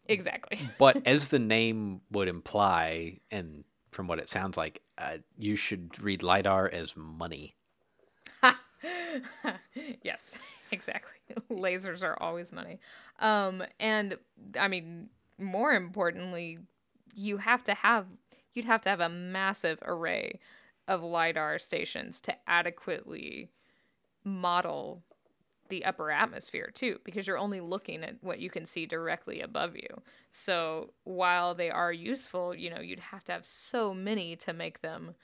exactly. But as the name would imply, and from what it sounds like, uh, you should read lidar as money. yes, exactly. Lasers are always money. Um, and I mean, more importantly, you have to have you'd have to have a massive array of lidar stations to adequately model the upper atmosphere too because you're only looking at what you can see directly above you. So while they are useful, you know, you'd have to have so many to make them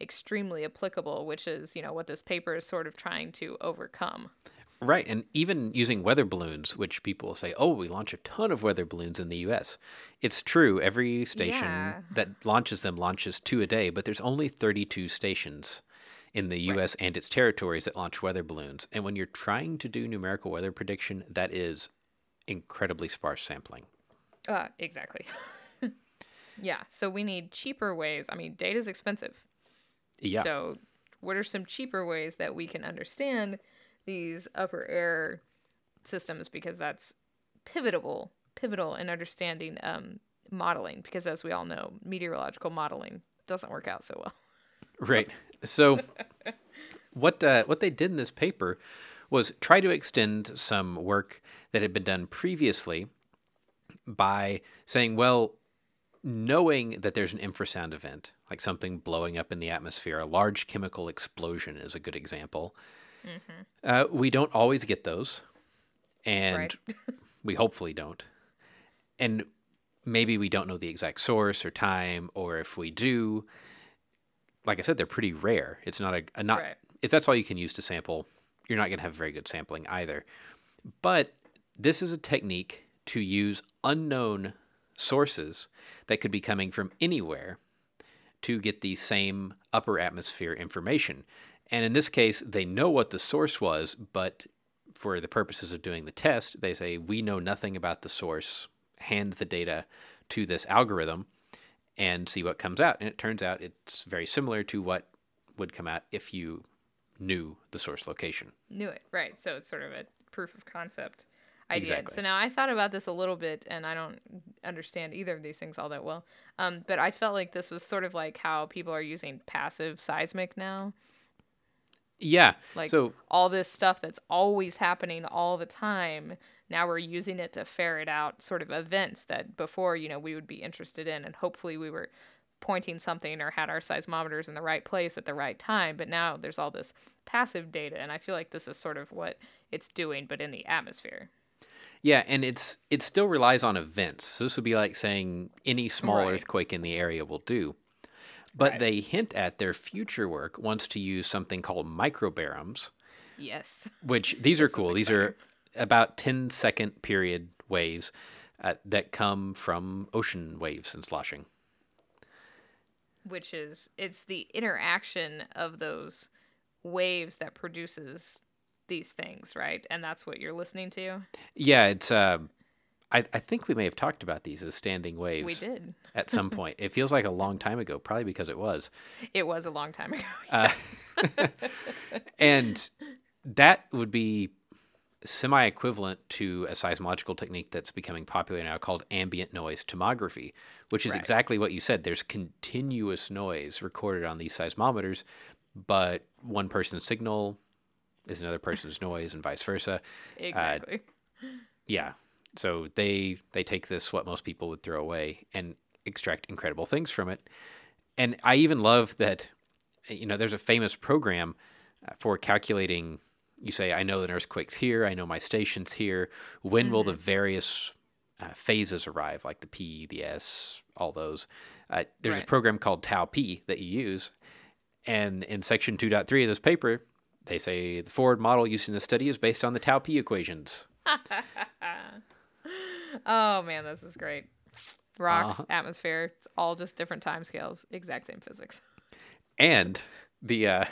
extremely applicable, which is, you know, what this paper is sort of trying to overcome. Right, and even using weather balloons, which people will say, "Oh, we launch a ton of weather balloons in the U.S." It's true. Every station Yeah. that launches them launches two a day, but there's only 32 stations in the U.S. and its territories that launch weather balloons. And when you're trying to do numerical weather prediction, that is incredibly sparse sampling. Uh, exactly. yeah, so we need cheaper ways. I mean, data's expensive. Yeah, So, what are some cheaper ways that we can understand these upper air systems? Because that's pivotal, pivotal in understanding um, modeling. Because as we all know, meteorological modeling doesn't work out so well. right. So, what uh, what they did in this paper was try to extend some work that had been done previously by saying, well, knowing that there's an infrasound event, like something blowing up in the atmosphere, a large chemical explosion is a good example. Uh, we don't always get those, and Right. we hopefully don't. And maybe we don't know the exact source or time, or if we do, like I said, they're pretty rare. It's not a, a not Right. if that's all you can use to sample, you're not going to have very good sampling either. But this is a technique to use unknown sources that could be coming from anywhere to get the same upper atmosphere information. And in this case, they know what the source was, but for the purposes of doing the test, they say, We know nothing about the source, hand the data to this algorithm and see what comes out. And it turns out it's very similar to what would come out if you knew the source location. Knew it, right. So it's sort of a proof of concept idea. Exactly. So now I thought about this a little bit, and I don't understand either of these things all that well. Um, but I felt like this was sort of like how people are using passive seismic now. Yeah. Like so all this stuff that's always happening all the time. Now we're using it to ferret out sort of events that before, you know, we would be interested in, and hopefully we were pointing something or had our seismometers in the right place at the right time. But now there's all this passive data, and I feel like this is sort of what it's doing, but in the atmosphere. Yeah, and it's it still relies on events. So this would be like saying any small Right. earthquake in the area will do. But Right. they hint at their future work wants to use something called microbaroms, Yes. which these are This cool. These are about 10 second period waves uh, that come from ocean waves and sloshing. Which is it's the interaction of those waves that produces these things, right? And that's what you're listening to. Yeah, it's. Uh, I, I think we may have talked about these as standing waves We did. at some point. it feels like a long time ago, probably because it was. It was a long time ago. Uh, and that would be semi equivalent to a seismological technique that's becoming popular now called ambient noise tomography, which is Right. exactly what you said. There's continuous noise recorded on these seismometers, but one person's signal is another person's noise and vice versa. exactly. Yeah. So they they take this what most people would throw away and extract incredible things from it. And I even love that you know there's a famous program uh, for calculating you say I know that earthquake's here, I know my station's here, when will the various uh, phases arrive like the P, the S, all those. Uh, there's Right. a program called Tau P that you use and in section 2.3 of this paper they say the forward model used in the study is based on the Tau P equations. oh man, this is great. Rocks, Uh-huh. atmosphere, it's all just different time scales, exact same physics. And the uh,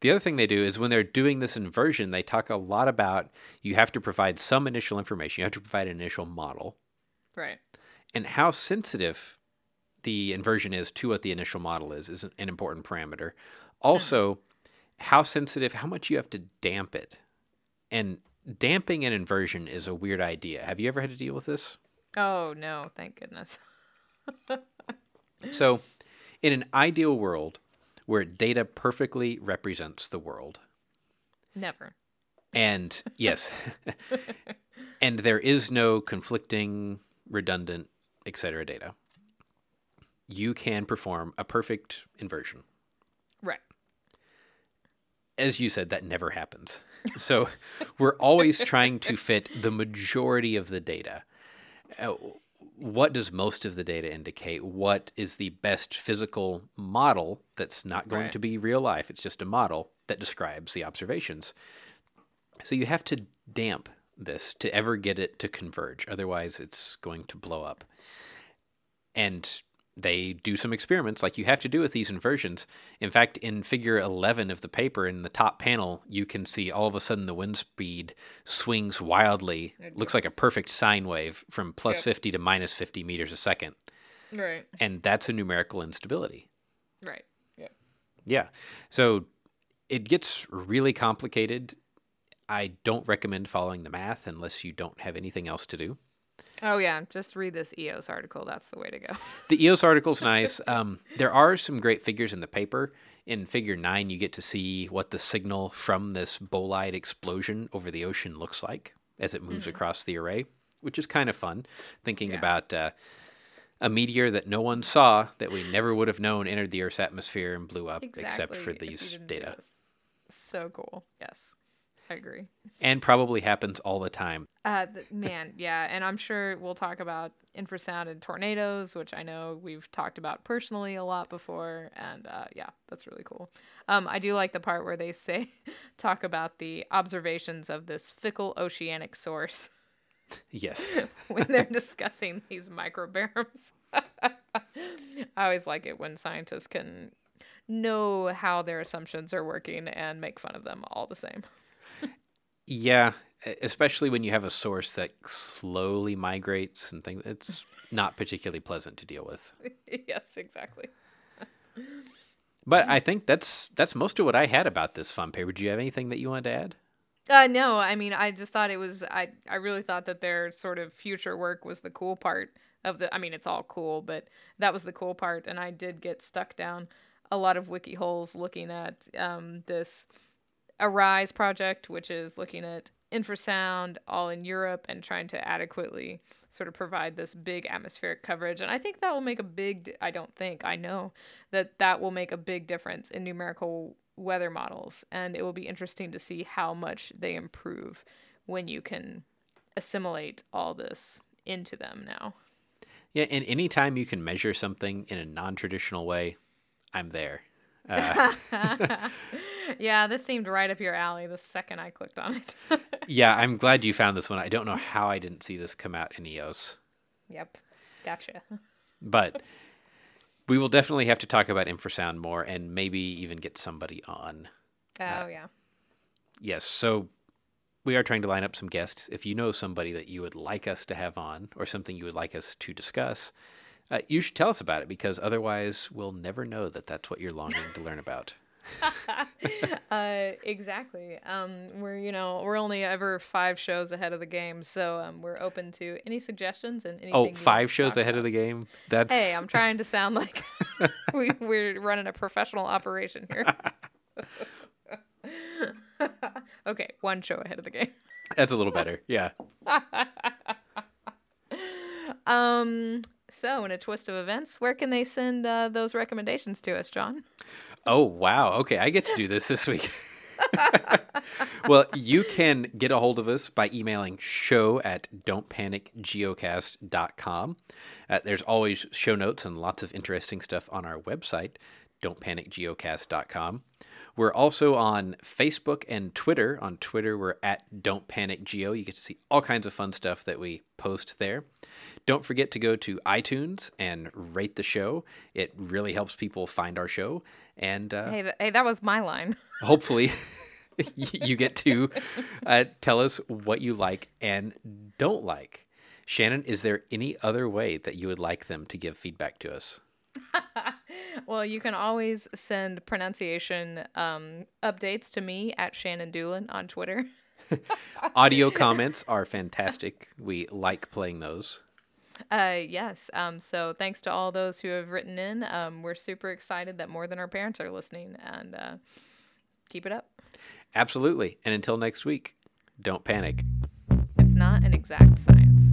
the other thing they do is when they're doing this inversion, they talk a lot about you have to provide some initial information. You have to provide an initial model Right. and how sensitive the inversion is to what the initial model is is an an important parameter. Also, mm-hmm. how sensitive, how much you have to damp it. And damping an inversion is a weird idea. Have you ever had to deal with this? Oh no, thank goodness. So, in an ideal world where data perfectly represents the world, Never. And yes, and there is no conflicting, redundant, etc. data. You can perform a perfect inversion. Right. As you said, that never happens. So we're always trying to fit the majority of the data. Uh, what does most of the data indicate? What is the best physical model that's not going Right. to be real life? It's just a model that describes the observations. So you have to damp this to ever get it to converge. Otherwise, it's going to blow up. And they do some experiments like you have to do with these inversions. In fact, in figure 11 of the paper, in the top panel, you can see all of a sudden the wind speed swings wildly. Looks like a perfect sine wave from plus Yep. 50 to minus 50 meters a second. Right. And that's a numerical instability. Right. Yeah. Yeah. So it gets really complicated. I don't recommend following the math unless you don't have anything else to do. Oh yeah, just read this EOS article. That's the way to go. The EOS article's nice. Um, there are some great figures in the paper. In figure nine, you get to see what the signal from this bolide explosion over the ocean looks like as it moves across the array, which is kind of fun. Thinking Yeah. about uh, a meteor that no one saw that we never would have known entered the Earth's atmosphere and blew up, except for these data. So cool. Yes. I agree. and probably happens all the time. Uh, th- man, yeah, and I'm sure we'll talk about infrasound and tornadoes, which I know we've talked about personally a lot before, and uh, yeah, that's really cool. Um, I do like the part where they say talk about the observations of this fickle oceanic source Yes. when they're discussing these microbaroms. I always like it when scientists can know how their assumptions are working and make fun of them all the same. Yeah, especially when you have a source that slowly migrates and things. It's not particularly pleasant to deal with. yes, exactly. But I think that's that's most of what I had about this fun paper. Do you have anything that you wanted to add? Uh, no, I mean, I just thought it was. I I really thought that their sort of future work was the cool part of the. I mean, it's all cool, but that was the cool part, and I did get stuck down a lot of wiki holes looking at um, this Arise project, which is looking at infrasound all in Europe and trying to adequately sort of provide this big atmospheric coverage. And I think that will make a big, I don't think, I know that that will make a big difference in numerical weather models. And it will be interesting to see how much they improve when you can assimilate all this into them now. Yeah, and anytime you can measure something in a non-traditional way, I'm there. Uh, yeah, this seemed right up your alley the second I clicked on it. yeah, I'm glad you found this one. I don't know how I didn't see this come out in EOS, yep, gotcha. but we will definitely have to talk about infrasound more and maybe even get somebody on. Oh, yeah. Yes, so we are trying to line up some guests. If you know somebody that you would like us to have on or something you would like us to discuss, uh, you should tell us about it because otherwise we'll never know that that's what you're longing to learn about. uh, exactly. Um, we're you know we're only ever five shows ahead of the game, so um, we're open to any suggestions and anything. Oh, five shows ahead of the game. That's Hey, I'm trying to sound like we we're running a professional operation here. okay, one show ahead of the game. that's a little better. Yeah. Um. So, in a twist of events, where can they send uh, those recommendations to us, John? Oh wow. Okay, I get to do this this week. well, you can get a hold of us by emailing show at don'tpanicgeocast.com. Uh, there's always show notes and lots of interesting stuff on our website, don'tpanicgeocast.com. We're also on Facebook and Twitter. On Twitter, we're at Don't Panic Geo. You get to see all kinds of fun stuff that we post there. Don't forget to go to iTunes and rate the show. It really helps people find our show. And uh, Hey, th- hey, that was my line. hopefully you get to uh, tell us what you like and don't like. Shannon, is there any other way that you would like them to give feedback to us? Well, you can always send pronunciation um, updates to me at Shannon Dulin on Twitter. Audio comments are fantastic. We like playing those. Uh, yes. Um, so thanks to all those who have written in. Um, we're super excited that more than our parents are listening, and uh, keep it up. Absolutely. And until next week, don't panic. It's not an exact science.